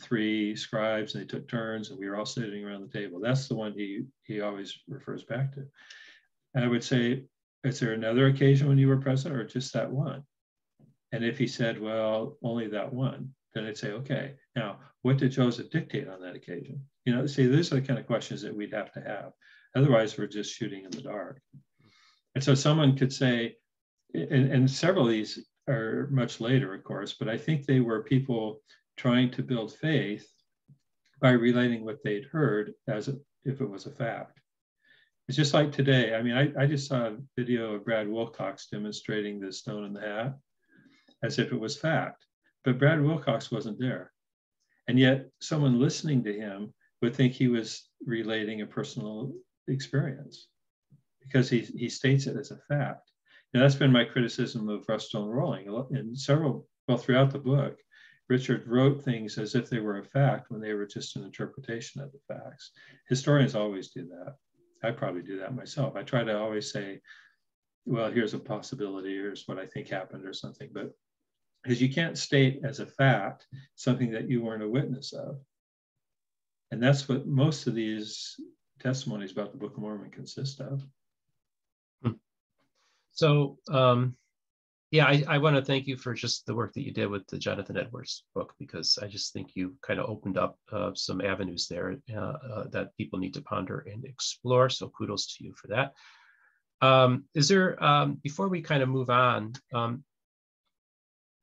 S2: three scribes and they took turns and we were all sitting around the table. That's the one he he always refers back to. And I would say, is there another occasion when you were present or just that one? And if he said, well, only that one, then I'd say, okay, now what did Joseph dictate on that occasion? You know, see, these are the kind of questions that we'd have to have. Otherwise, we're just shooting in the dark. And so someone could say, and, and several of these are much later, of course, but I think they were people trying to build faith by relating what they'd heard as if it was a fact. It's just like today. I mean, I, I just saw a video of Brad Wilcox demonstrating the stone in the hat as if it was fact, but Brad Wilcox wasn't there. And yet, someone listening to him would think he was relating a personal experience because he, he states it as a fact. And that's been my criticism of Rough Stone Rolling. In several, well, throughout the book, Richard wrote things as if they were a fact when they were just an interpretation of the facts. Historians always do that. I probably do that myself. I try to always say, well, here's a possibility, here's what I think happened or something. But because you can't state as a fact something that you weren't a witness of. And that's what most of these testimonies about the Book of Mormon consist of.
S1: Hmm. So, um, yeah, I, I want to thank you for just the work that you did with the Jonathan Edwards book because I just think you kind of opened up uh, some avenues there uh, uh, that people need to ponder and explore. So kudos to you for that. Um, is there um, before we kind of move on? Um,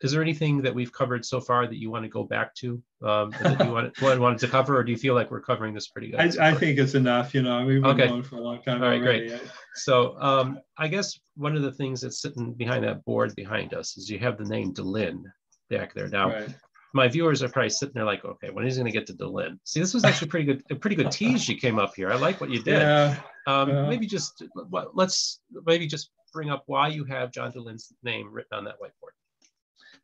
S1: is there anything that we've covered so far that you want to go back to um, that you wanted, wanted to cover, or do you feel like we're covering this pretty good?
S2: I, I think it's enough. You know, we've been okay. going for a long time.
S1: All right, already. great. So um, I guess one of the things that's sitting behind that board behind us is you have the name Dehlin back there. Now, right. my viewers are probably sitting there like, okay, when is he going to get to Dehlin? See, this was actually pretty good, a pretty good tease you came up here. I like what you did. Yeah. Um, yeah. Maybe just let's maybe just bring up why you have John Dehlin's name written on that whiteboard.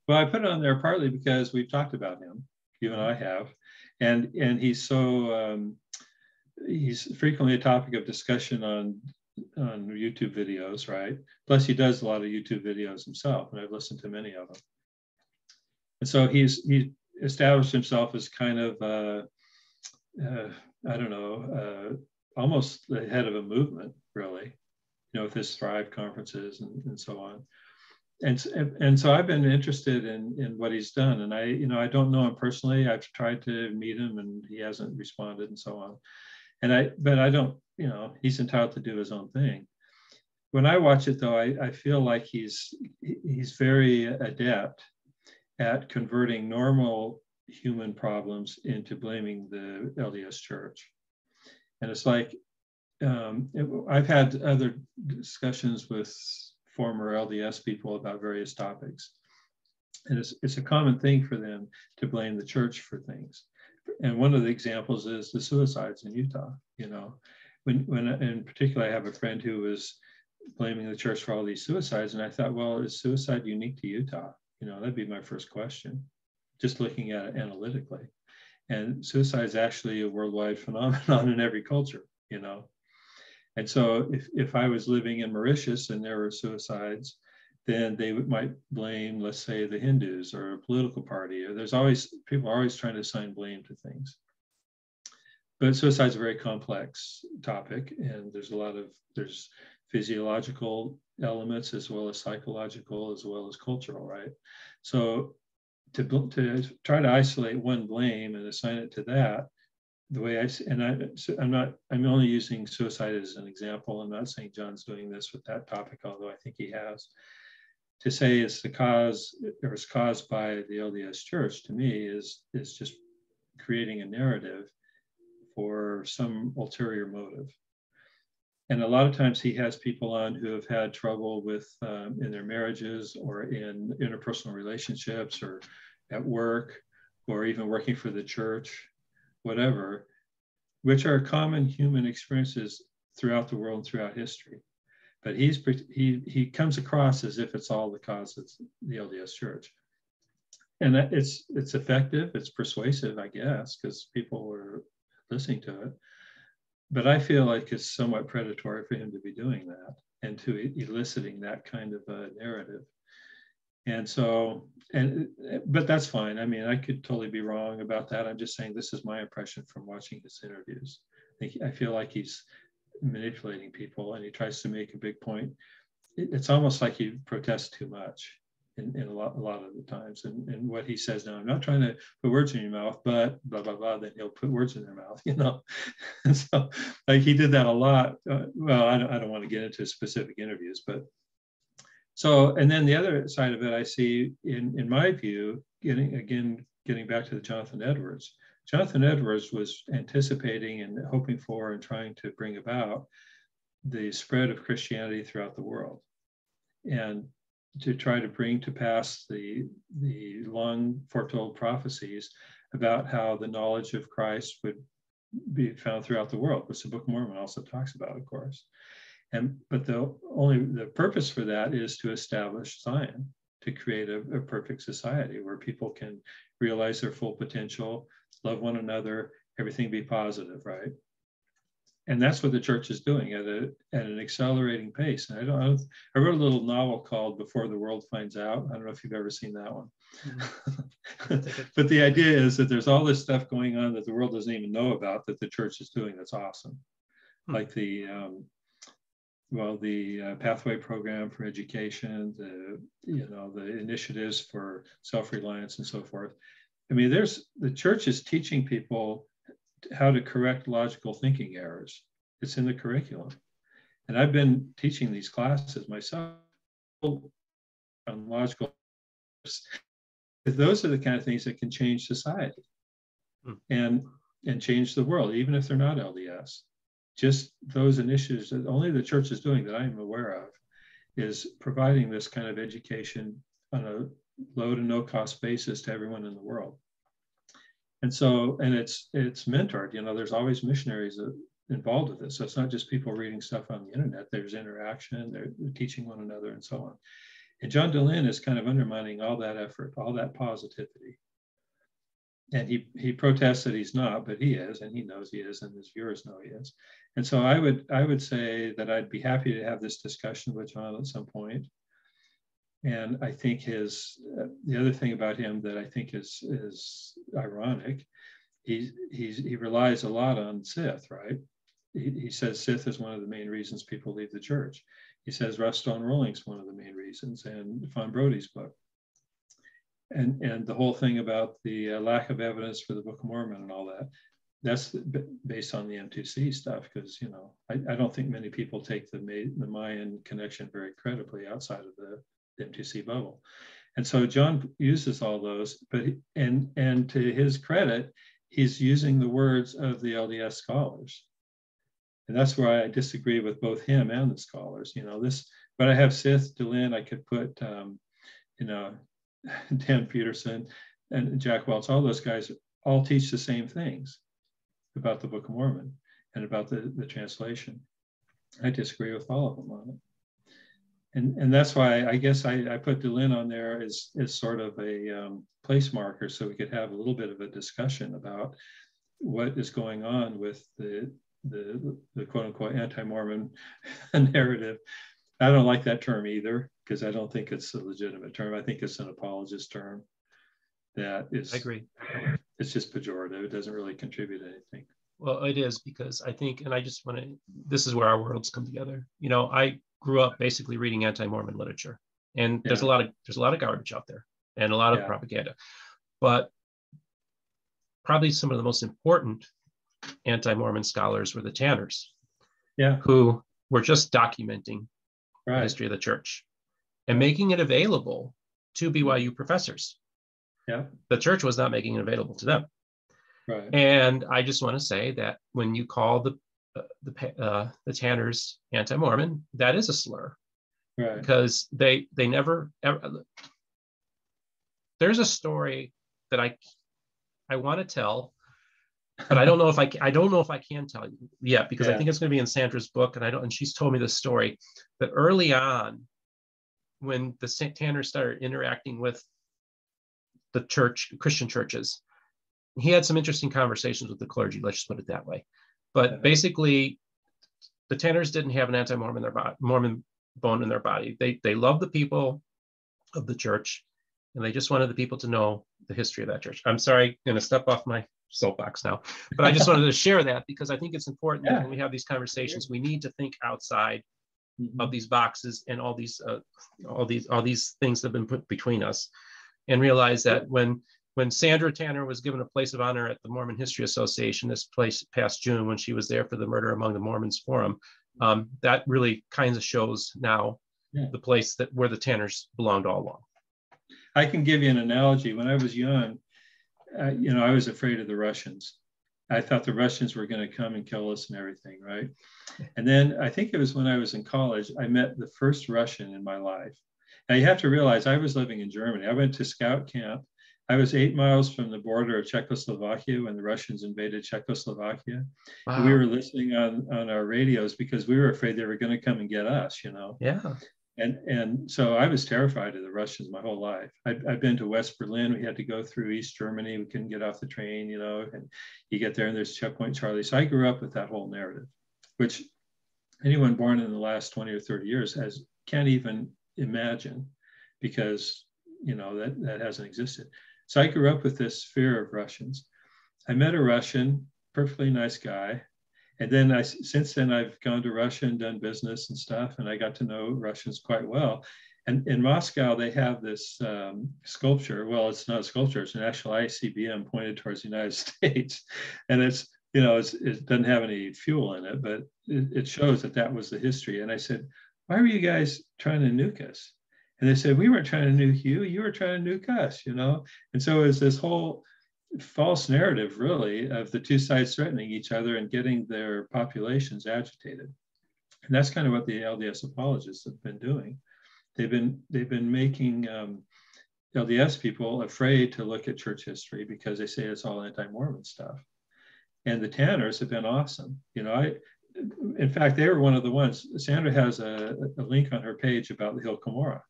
S2: Well, I put it on there partly because we've talked about him, you and I have, and and he's so um, he's frequently a topic of discussion on on YouTube videos, right? Plus, he does a lot of YouTube videos himself, and I've listened to many of them. And so he's he established himself as kind of uh, uh, I don't know, uh, almost the head of a movement, really, you know, with his Thrive conferences and, and so on and and so I've been interested in in what he's done, and I you know I don't know him personally. I've tried to meet him, and he hasn't responded, and so on. And I but I don't you know he's entitled to do his own thing. When I watch it though, I, I feel like he's he's very adept at converting normal human problems into blaming the LDS Church, and it's like um, it, I've had other discussions with former LDS people about various topics. And it's, it's a common thing for them to blame the church for things. And one of the examples is the suicides in Utah. You know, when, when in particular, I have a friend who was blaming the church for all these suicides. And I thought, well, is suicide unique to Utah? You know, that'd be my first question, just looking at it analytically. And suicide is actually a worldwide phenomenon in every culture, you know. And so if, if I was living in Mauritius and there were suicides, then they might blame, let's say, the Hindus or a political party. Or there's always people are always trying to assign blame to things. But suicide is a very complex topic, and there's a lot of there's physiological elements as well as psychological as well as cultural, right? So to to try to isolate one blame and assign it to that the way I and I, I'm not I'm only using suicide as an example. I'm not saying John's doing this with that topic, although I think he has. To say it's the cause or it's caused by the LDS Church to me is is just creating a narrative for some ulterior motive. And a lot of times he has people on who have had trouble with um, in their marriages or in interpersonal relationships or at work or even working for the church whatever, which are common human experiences throughout the world and throughout history. But he's he he comes across as if it's all the cause of the LDS Church, and it's it's effective, it's persuasive, I guess, because people are listening to it. But I feel like it's somewhat predatory for him to be doing that and to eliciting that kind of a narrative and so and but that's fine. I mean i could totally be wrong about that. I'm just saying this is my impression from watching his interviews. I feel like he's manipulating people and he tries to make a big point. It's almost like he protests too much in, in a, lot, a lot of the times. And, and what he says now i'm not trying to put words in your mouth but blah blah blah then he'll put words in their mouth you know? So like he did that a lot. Uh, well I don't, I don't want to get into specific interviews but so, and then the other side of it, I see in, in my view, getting again, getting back to the Jonathan Edwards. Jonathan Edwards was anticipating and hoping for and trying to bring about the spread of Christianity throughout the world. And to try to bring to pass the, the long foretold prophecies about how the knowledge of Christ would be found throughout the world, which the Book of Mormon also talks about, of course. And but the only the purpose for that is to establish Zion, to create a, a perfect society where people can realize their full potential, love one another, everything be positive, right? and that's what the church is doing at a at an accelerating pace. And I don't, I, don't, I wrote a little novel called "Before the World Finds Out." I don't know if you've ever seen that one, mm-hmm. but the idea is that there's all this stuff going on that the world doesn't even know about that the church is doing. That's awesome, mm-hmm. like the um, well, the uh, pathway program for education, the you know the initiatives for self-reliance and so forth. I mean, there's the church is teaching people how to correct logical thinking errors. It's in the curriculum. And I've been teaching these classes myself on logical. Those are the kind of things that can change society hmm. and, and change the world, even if they're not LDS. Just those initiatives that only the church is doing that I am aware of is providing this kind of education on a low to no cost basis to everyone in the world. And so and it's it's mentored you know there's always missionaries involved with this. So it's not just people reading stuff on the internet there's interaction they're, teaching one another and so on. And john dehlin is kind of undermining all that effort all that positivity and he he protests that he's not but he is and he knows he is and his viewers know he is and so i would i would say that i'd be happy to have this discussion with john at some point. and I think his uh, the other thing about him that I think is is ironic, he he's, he relies a lot on SITH, right? He, he says SITH is one of the main reasons people leave the church. He says Rough Stone Rolling's one of the main reasons, and Fawn Brodie's book. And and the whole thing about the uh, lack of evidence for the Book of Mormon and all that, that's based on the M2C stuff because you know I, I don't think many people take the the Mayan connection very credibly outside of the M2C bubble. And so John uses all those, but and and to his credit, he's using the words of the LDS scholars. And that's where I disagree with both him and the scholars. You know, this, but I have SITH, Dehlin, I could put, um, you know, Dan Peterson and Jack Welch, all those guys all teach the same things about the Book of Mormon and about the, the translation. I disagree with all of them on it and and that's why I guess I, I put Dehlin on there as as sort of a um, place marker, so we could have a little bit of a discussion about what is going on with the the, the quote unquote anti-Mormon narrative. I don't like that term either because I don't think it's a legitimate term. I think it's an apologist term that is.
S1: I agree.
S2: It's just pejorative. It doesn't really contribute anything.
S1: Well, it is because I think, and I just want to. This is where our worlds come together. You know, I grew up basically reading anti-Mormon literature, and yeah. there's a lot of there's a lot of garbage out there and a lot of yeah. propaganda, but probably some of the most important anti-Mormon scholars were the Tanners,
S2: yeah,
S1: who were just documenting right. the history of the church and making it available to hmm. BYU professors.
S2: Yeah,
S1: the church was not making it available to them.
S2: Right.
S1: And I just want to say that when you call the uh, the uh, the Tanners anti-Mormon, that is a slur,
S2: right.
S1: because they they never ever. Uh, there's a story that I I want to tell, but I don't know if I I don't know if I can tell you yet because yeah. I think it's going to be in Sandra's book, and I don't. And she's told me this story that early on, when the Tanners started interacting with the church Christian churches, he had some interesting conversations with the clergy. Let's just put it that way. But basically, the Tanners didn't have an anti-Mormon their Mormon bone in their body. They they loved the people of the church, and they just wanted the people to know the history of that church. I'm sorry, I'm going to step off my soapbox now, but I just wanted to share that because I think it's important yeah. that when we have these conversations, we need to think outside mm-hmm. of these boxes and all these uh, all these all these things that have been put between us, and realize that when when Sandra Tanner was given a place of honor at the Mormon History Association this place past June when she was there for the Murder Among the Mormons Forum, um, that really kind of shows now yeah. the place that where the Tanners belonged all along.
S2: I can give you an analogy. When I was young, uh, you know, I was afraid of the Russians. I thought the Russians were going to come and kill us and everything, right? And then I think it was when I was in college, I met the first Russian in my life. Now you have to realize I was living in Germany. I went to scout camp I was eight miles from the border of Czechoslovakia when the Russians invaded Czechoslovakia. Wow. We were listening on, on our radios because we were afraid they were going to come and get us, you know?
S1: Yeah.
S2: And, and so I was terrified of the Russians my whole life. i have been to West Berlin. We had to go through East Germany. We couldn't get off the train, you know, and you get there and there's Checkpoint Charlie. So I grew up with that whole narrative. which anyone born in the last 20 or 30 years has can't even imagine because you know that that hasn't existed so i grew up with this fear of russians i met a russian perfectly nice guy and then i since then i've gone to russia and done business and stuff and i got to know russians quite well and in moscow they have this um, sculpture well it's not a sculpture it's an actual icbm pointed towards the united states and it's you know, it doesn't have any fuel in it, but it, it, shows that that was the history. And I said, why were you guys trying to nuke us? And they said, we weren't trying to nuke you, you were trying to nuke us, you know? And so it's this whole false narrative, really, of the two sides threatening each other and getting their populations agitated. And that's kind of what the LDS apologists have been doing. They've been, they've been making um, LDS people afraid to look at church history because they say it's all anti-Mormon stuff and the Tanners have been awesome. You know, I, in fact, they were one of the ones. Sandra has a, a link on her page about the Hill Cumorah,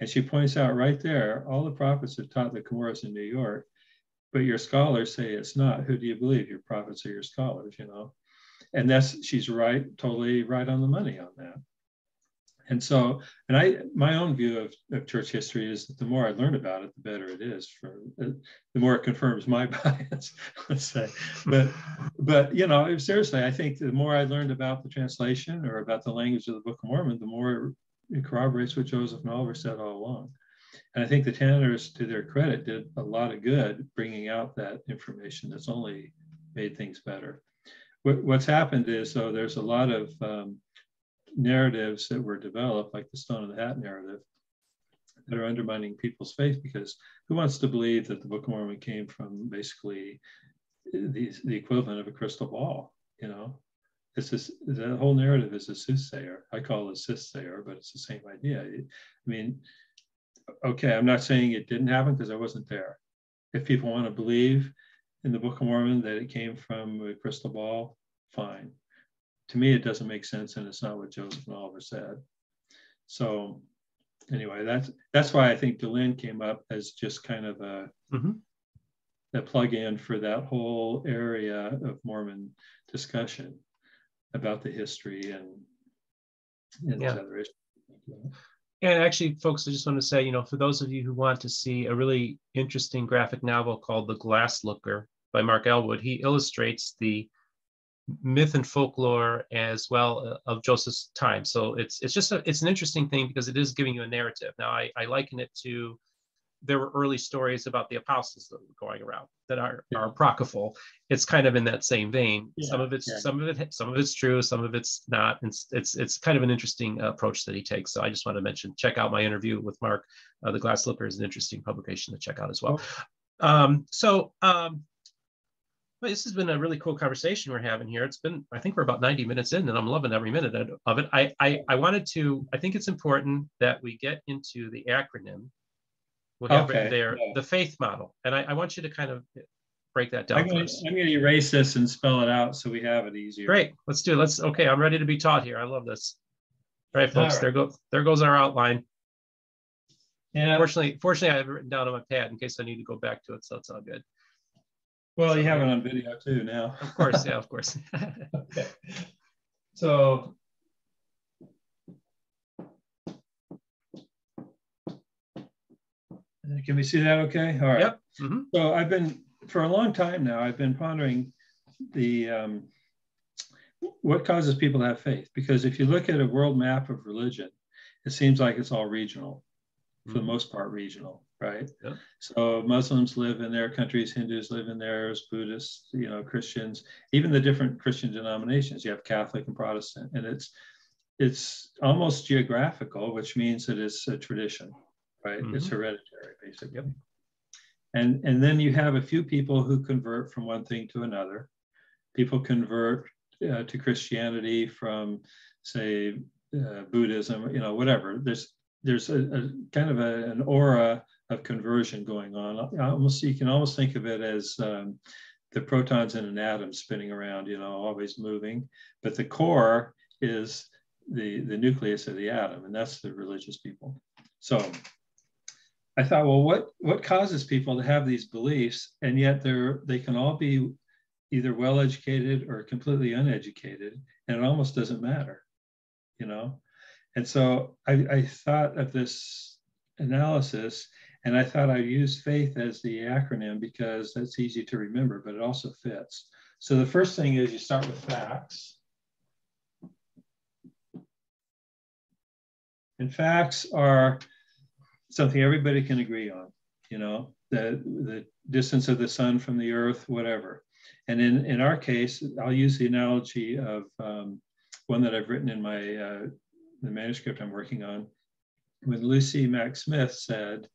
S2: and she points out right there all the prophets have taught the Cumorahs in New York, but your scholars say it's not. Who do you believe, your prophets or your scholars? You know, and that's she's right, totally right on the money on that. And so, and I, my own view of, of church history is that the more I learn about it, the better it is. For uh, the more it confirms my bias, let's say. But, but you know, seriously, I think the more I learned about the translation or about the language of the Book of Mormon, the more it corroborates what Joseph and Oliver said all along. And I think the Tanners, to their credit, did a lot of good bringing out that information. That's only made things better. What, what's happened is, though, there's a lot of um, narratives that were developed, like the Stone of the Hat narrative, that are undermining people's faith because who wants to believe that the Book of Mormon came from basically the, the equivalent of a crystal ball? You know, it's this the whole narrative is a soothsayer. I call it a soothsayer, but it's the same idea. I mean, okay, I'm not saying it didn't happen because I wasn't there. If people want to believe in the Book of Mormon that it came from a crystal ball, fine to me, it doesn't make sense, and it's not what Joseph and Oliver said. So, anyway, that's that's why I think Dehlin came up as just kind of a mm-hmm. a plug-in for that whole area of Mormon discussion about the history and, and yeah. other issues.
S1: And actually, folks, I just want to say, you know, for those of you who want to see a really interesting graphic novel called The Glass Looker by Mark Elwood, he illustrates the myth and folklore as well uh, of Joseph's time. So it's it's just a, it's an interesting thing because it is giving you a narrative. Now I, I liken it to there were early stories about the apostles that were going around that are, yeah. are apocryphal. It's kind of in that same vein. Yeah. Some of it's yeah. some of it some of it's true, some of it's not. It's it's, it's kind of an interesting approach that he takes. So I just want to mention check out my interview with Mark. Uh, the Glass Slipper is an interesting publication to check out as well. Um, so um, well, this has been a really cool conversation we're having here. It's been, I think we're about 90 minutes in and I'm loving every minute of it. I, I, I wanted to, I think it's important that we get into the acronym. We have okay. there, yeah. the faith model. And I, I want you to kind of break that down.
S2: I'm going, I'm going to erase this and spell it out so we have it easier.
S1: Great. Let's do it. Let's, okay. I'm ready to be taught here. I love this. All right, folks, All right. there goes, there goes our outline. Yeah. Fortunately, fortunately, I have it written down on my pad in case I need to go back to it. So it's all good.
S2: Well, so, you have it on video too now.
S1: of course, yeah, of course.
S2: okay. So can we see that okay? All right.
S1: Yep. Mm-hmm.
S2: So I've been, for a long time now, I've been pondering the, um, what causes people to have faith? Because if you look at a world map of religion, it seems like it's all regional, for mm-hmm. the most part regional right? Yeah. So Muslims live in their countries, Hindus live in theirs, Buddhists, you know, Christians, even the different Christian denominations. You have Catholic and Protestant, and it's it's almost geographical, which means that it's a tradition, right? Mm-hmm. It's hereditary, basically. Yep. And and then you have a few people who convert from one thing to another. People convert uh, to Christianity from, say, uh, Buddhism, you know, whatever. There's there's a, a kind of a, an aura of conversion going on. Almost you can almost think of it as um, the protons in an atom spinning around, you know, always moving. But the core is the the nucleus of the atom, and that's the religious people. So I thought, well, what what causes people to have these beliefs, and yet they're they can all be either well educated or completely uneducated, and it almost doesn't matter, you know. And so I, I thought of this analysis, and I thought I'd use faith as the acronym because that's easy to remember, but it also fits. So the first thing is you start with facts. And facts are something everybody can agree on, you know, the, the distance of the sun from the earth, whatever. And in, in our case, I'll use the analogy of um, one that I've written in my uh, the manuscript I'm working on. When Lucy Mack Smith said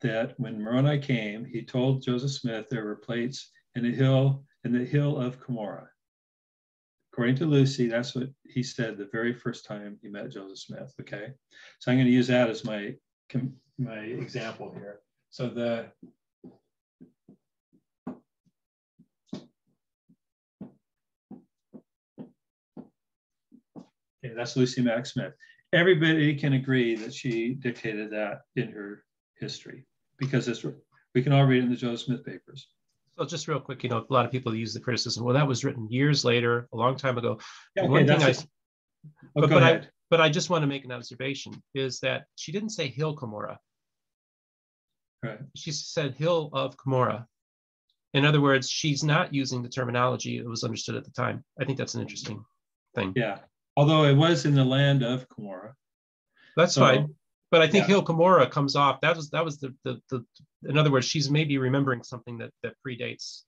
S2: that when Moroni came, he told Joseph Smith there were plates in the hill in the hill of Cumorah. According to Lucy, that's what he said the very first time he met Joseph Smith. Okay, so I'm going to use that as my my example here. So the Okay, that's Lucy Mack Smith. Everybody can agree that she dictated that in her history because it's, we can all read it in the Joseph Smith papers.
S1: So just real quick, you know, a lot of people use the criticism. Well, that was written years later, a long time ago. Yeah, okay, One thing I, oh, but, but I, but I just want to make an observation is that she didn't say Hill Cumorah.
S2: Right.
S1: She said Hill of Cumorah. In other words, she's not using the terminology that was understood at the time. I think that's an interesting thing.
S2: Yeah although it was in the land of Cumorah.
S1: That's so, fine. But I think yeah. Hill Cumorah comes off. That was that was the, the the in other words, she's maybe remembering something that that predates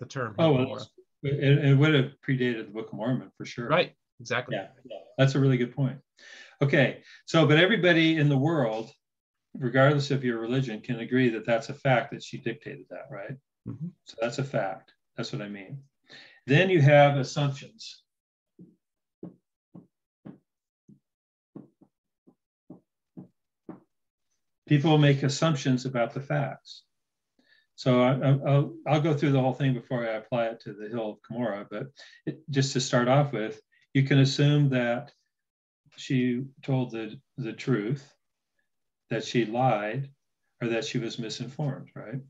S1: the term.
S2: oh, well, it, it, would have predated the Book of Mormon for sure.
S1: Right. Exactly.
S2: Yeah, that's a really good point. Okay, so but everybody in the world, regardless of your religion, can agree that that's a fact that she dictated that, right? Mm-hmm. So that's a fact. That's what I mean. Then you have assumptions. people make assumptions about the facts. So I, will I'll go through the whole thing before I apply it to the hill of Cumorah. But it, just to start off with, you can assume that she told the, the truth, that she lied, or that she was misinformed, right?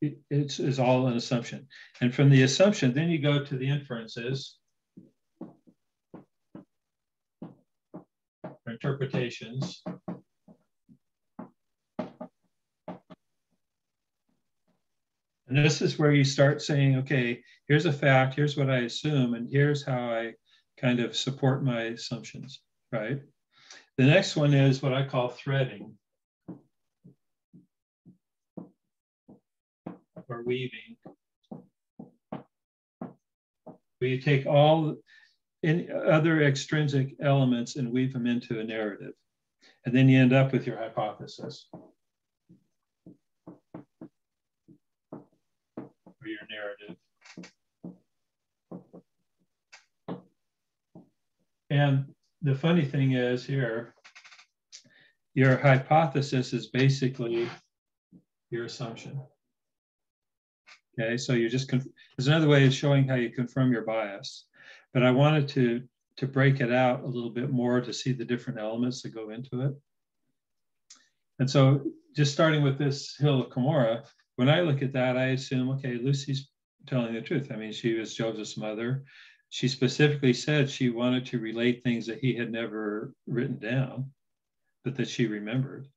S2: It, it's, it's all an assumption. And from the assumption, then you go to the inferences, interpretations, And this is where you start saying, okay, here's a fact, here's what I assume, and here's how I kind of support my assumptions, right? The next one is what I call threading or weaving. Where you take all in other extrinsic elements and weave them into a narrative. And then you end up with your hypothesis. Narrative. And the funny thing is here, your hypothesis is basically your assumption. Okay, so you're just, there's another way of showing how you confirm your bias. But I wanted to, to break it out a little bit more to see the different elements that go into it. And so just starting with this hill of Cumorah, when I look at that, I assume, okay, Lucy's telling the truth. I mean, she was Joseph's mother. She specifically said she wanted to relate things that he had never written down, but that she remembered.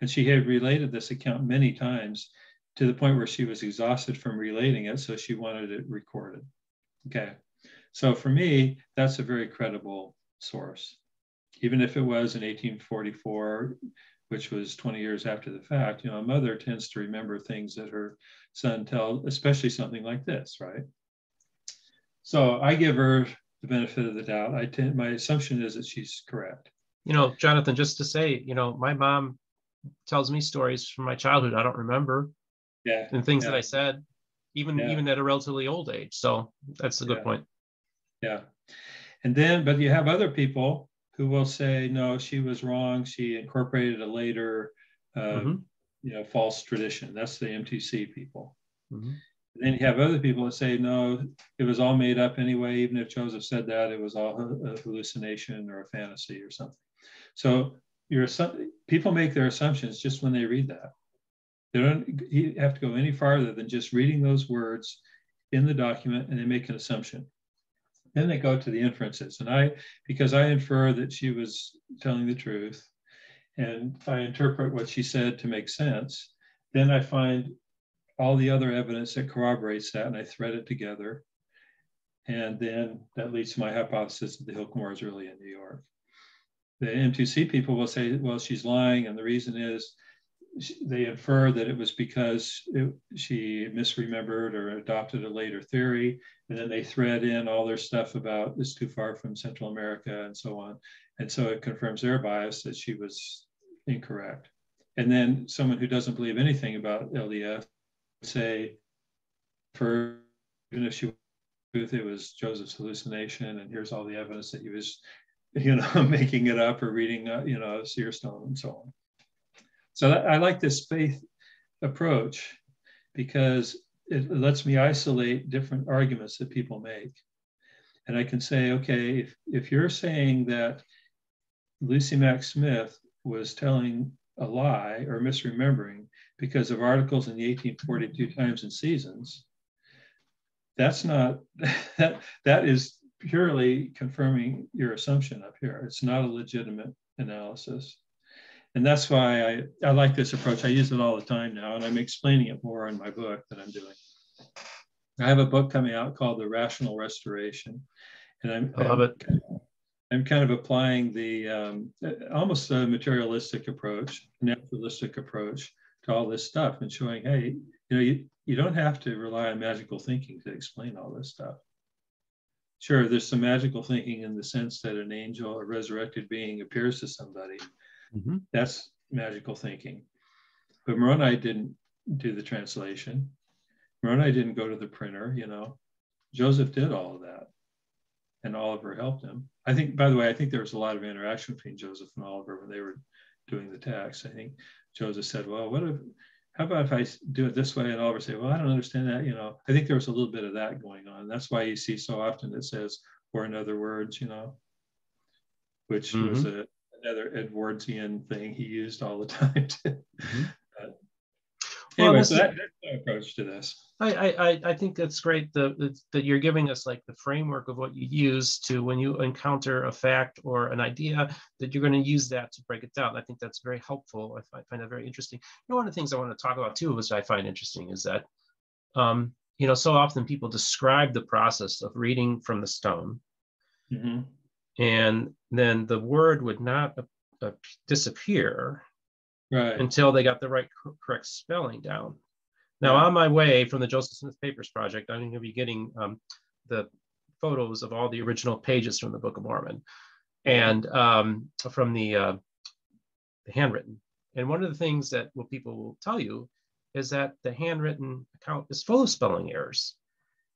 S2: And she had related this account many times to the point where she was exhausted from relating it. So she wanted it recorded. Okay. So for me, that's a very credible source. Even if it was in 1844, which was 20 years after the fact, you know, a mother tends to remember things that her son tells, especially something like this, right? So I give her the benefit of the doubt. I tend, my assumption is that she's correct.
S1: You know, Jonathan, just to say, you know, my mom tells me stories from my childhood I don't remember.
S2: Yeah.
S1: And things
S2: yeah.
S1: that I said, even yeah. even at a relatively old age. So that's a good
S2: yeah.
S1: point.
S2: Yeah. And then, but you have other people who will say, no, she was wrong. She incorporated a later, uh, mm-hmm. you know, false tradition. That's the M2C people. Mm-hmm. then you have other people that say, no, it was all made up anyway. Even if Joseph said that, it was all a hallucination or a fantasy or something. So your people make their assumptions just when they read that. They don't have to go any farther than just reading those words in the document and they make an assumption. Then they go to the inferences. And I, because I infer that she was telling the truth and I interpret what she said to make sense, then I find all the other evidence that corroborates that and I thread it together. And then that leads to my hypothesis that the Hill Cumorah is really in New York. The M2C people will say, well, she's lying. And the reason is they infer that it was because it, she misremembered or adopted a later theory. And then they thread in all their stuff about it's too far from Central America and so on. And so it confirms their bias that she was incorrect. And then someone who doesn't believe anything about LDS would say, for even if she was, it was Joseph's hallucination, and here's all the evidence that he was, you know, making it up or reading, uh, you know, Seerstone and so on. So that, I like this faith approach because it lets me isolate different arguments that people make. And I can say, okay, if, if you're saying that Lucy Mack Smith was telling a lie or misremembering because of articles in the 1842 Times and Seasons, that's not, that, that is purely confirming your assumption up here. It's not a legitimate analysis. And that's why I, I like this approach. I use it all the time now, and I'm explaining it more in my book that I'm doing. I have a book coming out called The Rational Restoration. And I'm,
S1: I love
S2: I'm,
S1: it.
S2: I'm kind of applying the um, almost a materialistic approach, naturalistic approach to all this stuff and showing, hey, you know, you, you don't have to rely on magical thinking to explain all this stuff. Sure, there's some magical thinking in the sense that an angel a resurrected being appears to somebody, Mm-hmm. That's magical thinking. But Moroni didn't do the translation. Moroni didn't go to the printer, you know. Joseph did all of that. And Oliver helped him. I think, by the way, I think there was a lot of interaction between Joseph and Oliver when they were doing the text. I think Joseph said, Well, what if how about if I do it this way? And Oliver say, Well, I don't understand that. You know, I think there was a little bit of that going on. That's why you see so often it says, or in other words, you know, which mm-hmm. was a another Edwardsian thing he used all the time. To, mm-hmm. uh, anyway, well, so that, that's my approach to this.
S1: I, I, I think that's great that, that you're giving us like the framework of what you use to when you encounter a fact or an idea that you're going to use that to break it down. I think that's very helpful. I find that very interesting. You know, one of the things I want to talk about too, which I find interesting, is that um, you know so often people describe the process of reading from the stone. Mm-hmm and then the word would not uh, disappear right. until they got the right correct spelling down. Now, yeah. on my way from the Joseph Smith Papers Project, I'm going to be getting um, the photos of all the original pages from the Book of Mormon and um, from the, uh, the handwritten. And one of the things that what people will tell you is that the handwritten account is full of spelling errors,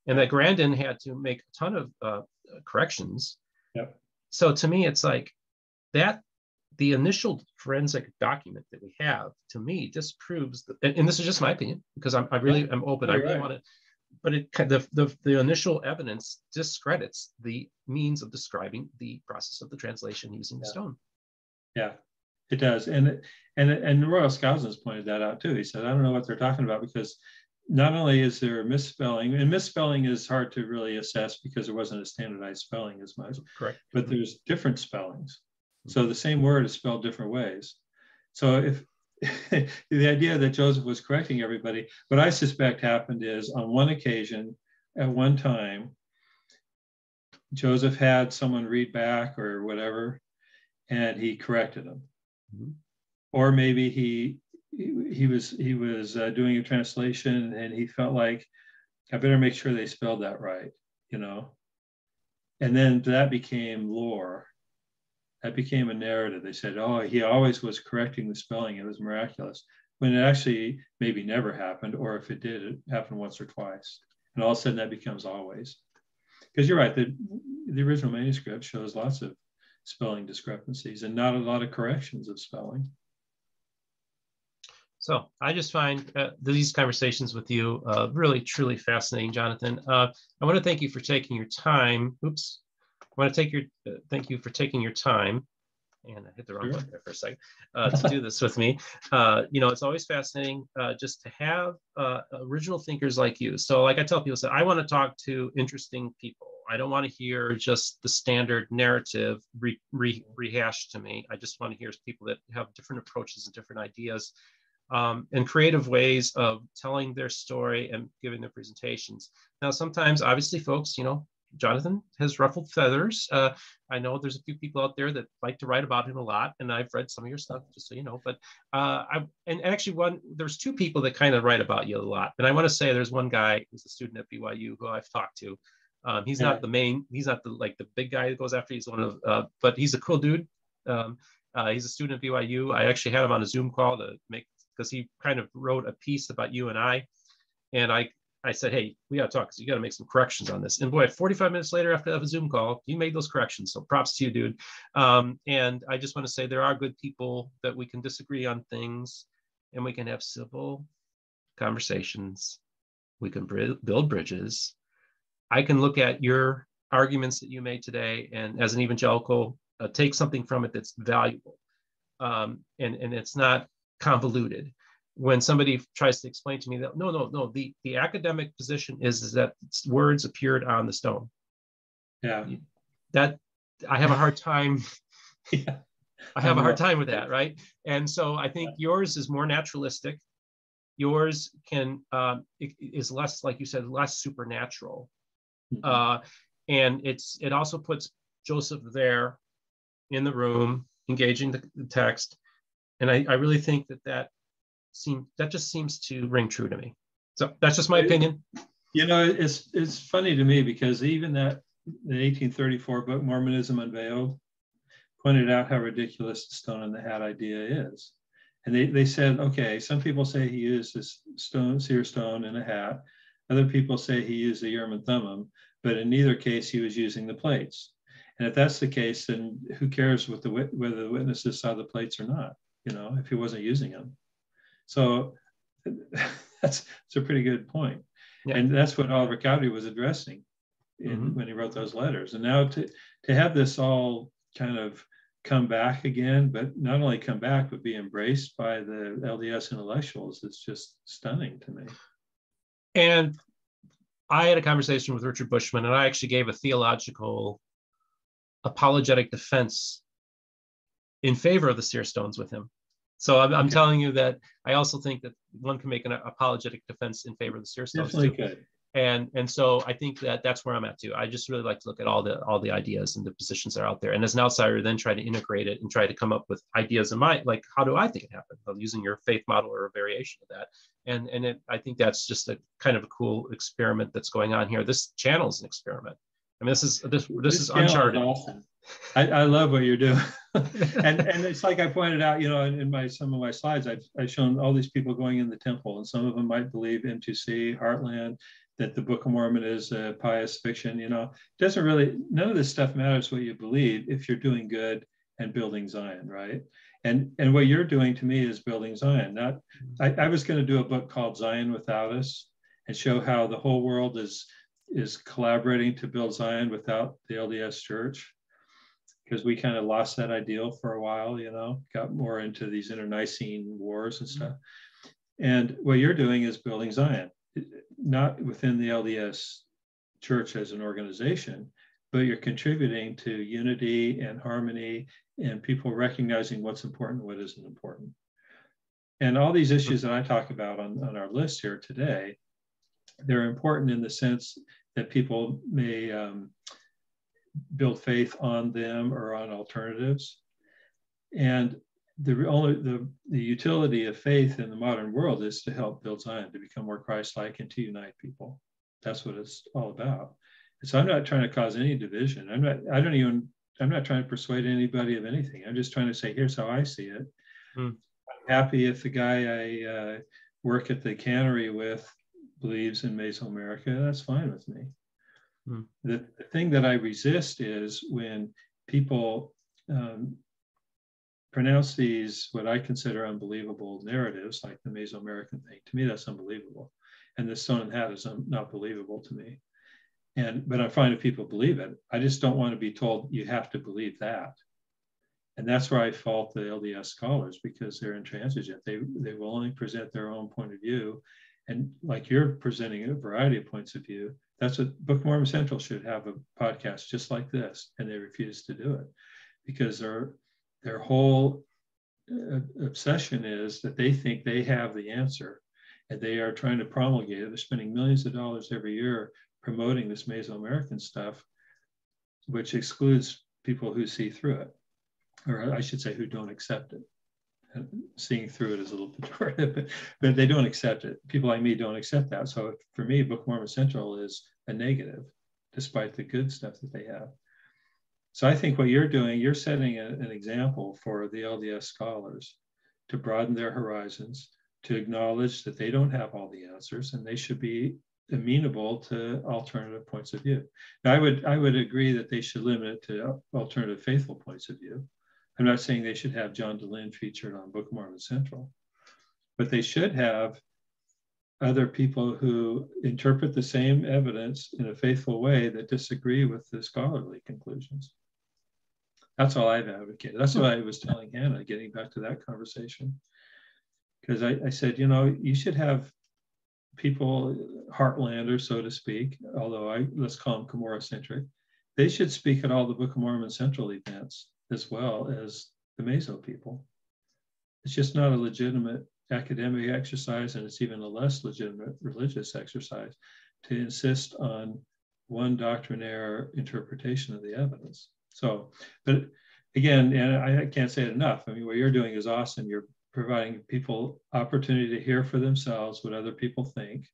S1: and that Grandin had to make a ton of uh, corrections. Yep so to me, it's like that the initial forensic document that we have to me disproves that, and, and this is just my opinion because I'm I really am open. You're I really right. want to, but it the, the the initial evidence discredits the means of describing the process of the translation using yeah. the stone.
S2: Yeah, it does, and and and Royal has pointed that out too. He said, I don't know what they're talking about because not only is there a misspelling, and misspelling is hard to really assess because there wasn't a standardized spelling as much.
S1: Correct.
S2: But there's different spellings. So the same word is spelled different ways. So if the idea that Joseph was correcting everybody, what I suspect happened is on one occasion, at one time, Joseph had someone read back or whatever, and he corrected them. Mm-hmm. Or maybe he he, was he was uh, doing a translation and he felt like I better make sure they spelled that right, you know. And then that became lore. That became a narrative. They said, "Oh, he always was correcting the spelling. It was miraculous." When it actually maybe never happened, or if it did, it happened once or twice. And all of a sudden, that becomes always. Because you're right, the the original manuscript shows lots of spelling discrepancies and not a lot of corrections of spelling.
S1: So I just find uh, these conversations with you uh, really, truly fascinating, Jonathan. Uh, I want to thank you for taking your time. Oops. I want to take your uh, thank you for taking your time and I hit the wrong button there for a second, uh, to do this with me. Uh, you know, it's always fascinating uh, just to have uh, original thinkers like you. So, like I tell people, so I want to talk to interesting people. I don't want to hear just the standard narrative re- re- rehashed to me. I just want to hear people that have different approaches and different ideas um, and creative ways of telling their story and giving their presentations. Now, sometimes, obviously, folks, you know, Jonathan has ruffled feathers. Uh, I know there's a few people out there that like to write about him a lot, and I've read some of your stuff, just so you know. But uh, I and actually, one there's two people that kind of write about you a lot, and I want to say there's one guy who's a student at BYU who I've talked to. Um, he's not the main, he's not the like the big guy that goes after. He's one of, uh, but he's a cool dude. Um, uh, he's a student at BYU. I actually had him on a Zoom call to make because he kind of wrote a piece about you and I, and I I said, hey, we got to talk because you got to make some corrections on this. And boy, 45 minutes later after that Zoom call, you made those corrections. So props to you, dude. Um, and I just want to say there are good people that we can disagree on things and we can have civil conversations. We can build bridges. I can look at your arguments that you made today and as an evangelical, uh, take something from it that's valuable. Um, and, and it's not convoluted. When somebody tries to explain to me that no no no the the academic position is, is that words appeared on the stone.
S2: Yeah.
S1: That i have a hard time yeah. i have a hard time with that right? And so i think yours is more naturalistic. Yours can um, is less like you said less supernatural. Mm-hmm. uh, and it's it also puts joseph there in the room engaging the, the text and I, I really think that that seem that just seems to ring true to me. So that's just my opinion.
S2: You know, it's it's funny to me because even that the 1834 book Mormonism Unveiled pointed out how ridiculous the stone in the hat idea is. And they, they said, okay, some people say he used this stone, seer stone in a hat. Other people say he used the Urim and Thummim, but in neither case he was using the plates. And if that's the case, then who cares what the whether the witnesses saw the plates or not? You know, if he wasn't using them. So that's, that's a pretty good point. Yeah. And that's what Oliver Cowdery was addressing in, mm-hmm. when he wrote those letters. And now to, to have this all kind of come back again, but not only come back, but be embraced by the LDS intellectuals, it's just stunning to me.
S1: And I had a conversation with Richard Bushman, and I actually gave a theological apologetic defense in favor of the seer stones with him. So I'm, I'm telling you that I also think that one can make an apologetic defense in favor of the seer stones
S2: Definitely too. Could.
S1: And and so I think that that's where I'm at too. I just really like to look at all the all the ideas and the positions that are out there, and as an outsider, then try to integrate it and try to come up with ideas in my like how do I think it happened? Using your faith model or a variation of that, and and it, I think that's just a kind of a cool experiment that's going on here. This channel is an experiment. I mean, this is this this, this is uncharted. Awesome.
S2: I, I love what you're doing. and and it's like I pointed out, you know, in, in, my some of my slides, I've, I've shown all these people going in the temple, and some of them might believe M2C, Heartland, that the Book of Mormon is a pious fiction. You know, it doesn't really none of this stuff matters what you believe if you're doing good and building Zion, right? And and what you're doing to me is building Zion. Not I, I was going to do a book called Zion Without Us and show how the whole world is is collaborating to build Zion without the LDS Church because we kind of lost that ideal for a while, you know, got more into these internecine wars and stuff. And what you're doing is building Zion, not within the LDS church as an organization, but you're contributing to unity and harmony and people recognizing what's important, what isn't important. And all these issues that I talk about on, on our list here today, they're important in the sense that people may um, build faith on them or on alternatives. And the only the, the utility of faith in the modern world is to help build Zion, to become more Christ-like and to unite people. That's what it's all about. And so I'm not trying to cause any division. I'm not, I don't even, I'm not trying to persuade anybody of anything. I'm just trying to say, here's how I see it. Hmm. I'm happy if the guy I uh, work at the cannery with believes in Mesoamerica, that's fine with me. Mm. The, the, thing that I resist is when people um, pronounce these what I consider unbelievable narratives, like the Mesoamerican thing. To me, that's unbelievable, and the stone and hat is un- not believable to me. And but I find if people believe it, I just don't want to be told you have to believe that. And that's where I fault the LDS scholars because they're intransigent. They, they will only present their own point of view. And like you're presenting a variety of points of view, that's what Book of Mormon Central should have a podcast just like this. And they refuse to do it because their, their whole uh, obsession is that they think they have the answer and they are trying to promulgate it. They're spending millions of dollars every year promoting this Mesoamerican stuff, which excludes people who see through it, or I should say, who don't accept it. Seeing through it is a little pejorative, but, but they don't accept it. People like me don't accept that. So for me, Book Mormon Central is a negative, despite the good stuff that they have. So I think what you're doing, you're setting a, an example for the LDS scholars to broaden their horizons, to acknowledge that they don't have all the answers and they should be amenable to alternative points of view. Now, I would I would agree that they should limit it to alternative faithful points of view. I'm not saying they should have John Dehlin featured on Book of Mormon Central, but they should have other people who interpret the same evidence in a faithful way that disagree with the scholarly conclusions. That's all I've advocated. That's what I was telling Hanna, getting back to that conversation. Because I, I said, you know, you should have people, heartlanders, so to speak, although I let's call them Cumorah centric, they should speak at all the Book of Mormon Central events as well as the Meso people. It's just not a legitimate academic exercise, and it's even a less legitimate religious exercise to insist on one doctrinaire interpretation of the evidence. So, but again, and I can't say it enough. I mean, what you're doing is awesome. You're providing people opportunity to hear for themselves what other people think,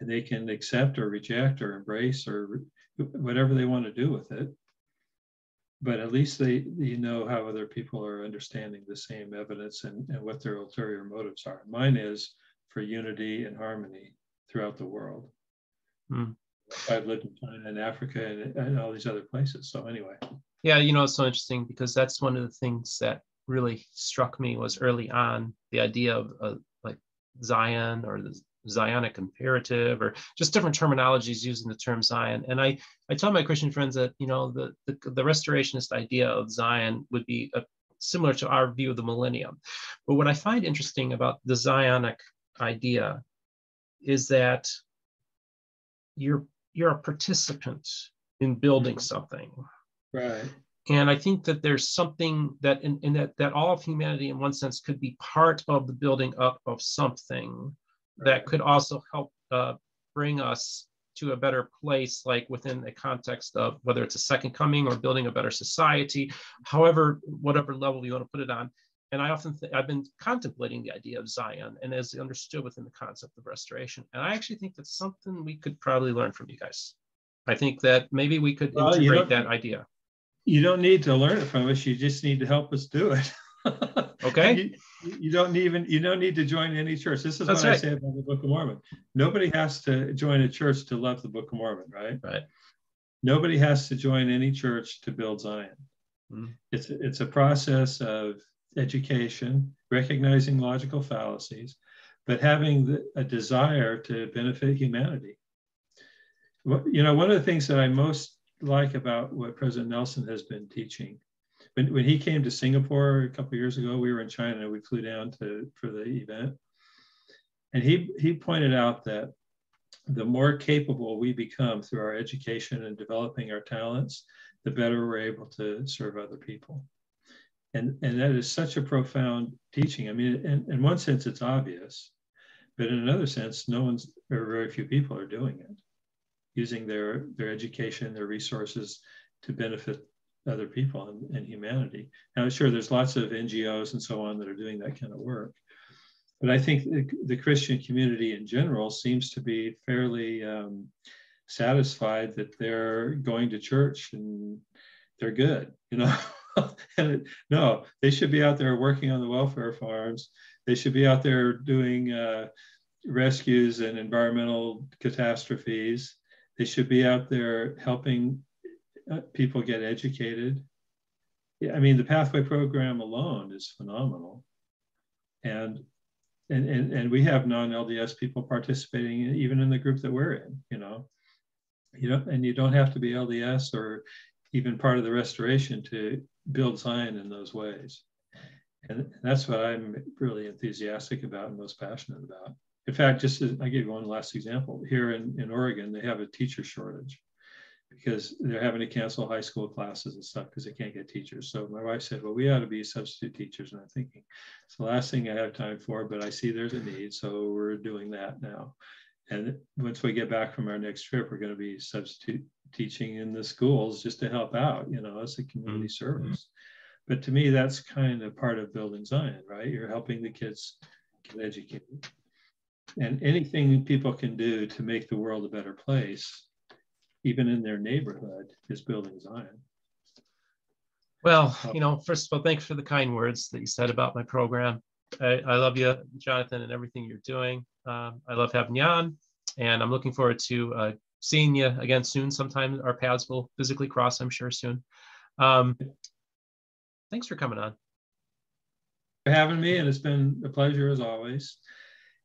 S2: and they can accept or reject or embrace or whatever they want to do with it. But at least they you know how other people are understanding the same evidence and, and what their ulterior motives are. Mine is for unity and harmony throughout the world. Mm. I've lived in China and Africa and, and all these other places. So anyway.
S1: Yeah, you know, it's so interesting because that's one of the things that really struck me was early on the idea of uh, like Zion or the Zionic imperative or just different terminologies using the term Zion. And I, I tell my Christian friends that, you know, the, the, the restorationist idea of Zion would be a, similar to our view of the millennium. But what I find interesting about the Zionic idea is that you're, you're a participant in building mm-hmm. something.
S2: Right
S1: and i think that there's something that in, in, that that all of humanity in one sense could be part of the building up of something. That could also help uh, bring us to a better place like within the context of whether it's a second coming or building a better society however whatever level you want to put it on and i often th- i've been contemplating the idea of zion and as understood within the concept of restoration and i actually think that's something we could probably learn from you guys i think that maybe we could well, integrate that idea
S2: you don't need to learn it from us. You just need to help us do it.
S1: okay.
S2: You, you, don't even you don't need to join any church. This is That's what right. I say about the Book of Mormon. Nobody has to join a church to love the Book of Mormon, right?
S1: Right.
S2: Nobody has to join any church to build Zion. Mm. It's it's a process of education, recognizing logical fallacies, but having the, a desire to benefit humanity. You know, one of the things that I most like about what President Nelson has been teaching. When, when he came to Singapore a couple years ago, we were in China. We flew down to for the event, and he he pointed out that the more capable we become through our education and developing our talents, the better we're able to serve other people. And, and that is such a profound teaching. I mean, in, in one sense, it's obvious, but in another sense, no one's, or very few people are doing it using their, their education, their resources to benefit other people and, and humanity. Now, sure, there's lots of NGOs and so on that are doing that kind of work. But I think the, the Christian community in general seems to be fairly um, satisfied that they're going to church and they're good, you know. and no, they should be out there working on the welfare farms. They should be out there doing uh, rescues and environmental catastrophes. They should be out there helping uh, people get educated. I mean, the Pathway program alone is phenomenal. And and, and, and we have non-LDS people participating in, even in the group that we're in, you know. You know, and you don't have to be LDS or even part of the restoration to build Zion in those ways. And that's what I'm really enthusiastic about and most passionate about. In fact, just as, I give you one last example. Here in, in Oregon, they have a teacher shortage because they're having to cancel high school classes and stuff because they can't get teachers. So my wife said, well, we ought to be substitute teachers. And I'm thinking, it's the last thing I have time for, but I see there's a need. So we're doing that now. And once we get back from our next trip, we're going to be substitute teaching in the schools just to help out, you know, as a community mm-hmm. service. But to me, that's kind of part of building Zion, right? You're helping the kids get educated. And anything people can do to make the world a better place, even in their neighborhood, is building Zion.
S1: Well, you know, first of all, thanks for the kind words that you said about my program. I, I love you, Jonathan, and everything you're doing. Um, I love having you on, and I'm looking forward to uh, seeing you again soon. Sometime our paths will physically cross, I'm sure, soon. Um, thanks for coming on.
S2: For having me, and it's been a pleasure as always.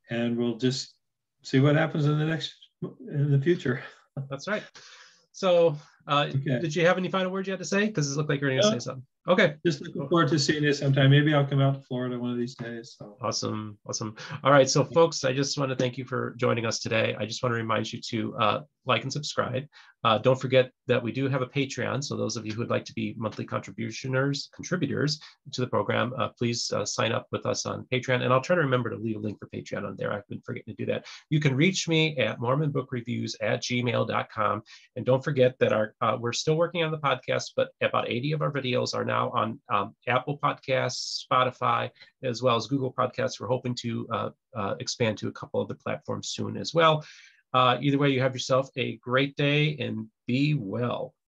S2: And we'll just see what happens in the next in the future.
S1: That's right. So, uh, okay. did you have any final words you had to say? Because it looked like you're going to say something. Okay.
S2: Just looking forward to seeing you sometime. Maybe I'll come out to Florida one of these days. So.
S1: Awesome. Awesome. All right. So, folks, I just want to thank you for joining us today. I just want to remind you to uh, like and subscribe. Uh, don't forget that we do have a Patreon. So, those of you who would like to be monthly contributioners, contributors to the program, uh, please uh, sign up with us on Patreon. And I'll try to remember to leave a link for Patreon on there. I've been forgetting to do that. You can reach me at mormonbookreviews at gmail.com. And don't forget that our uh, we're still working on the podcast, but about 80 of our videos are now on um, Apple Podcasts, Spotify, as well as Google Podcasts. We're hoping to uh, uh, expand to a couple other platforms soon as well. Uh, either way, you have yourself a great day and be well.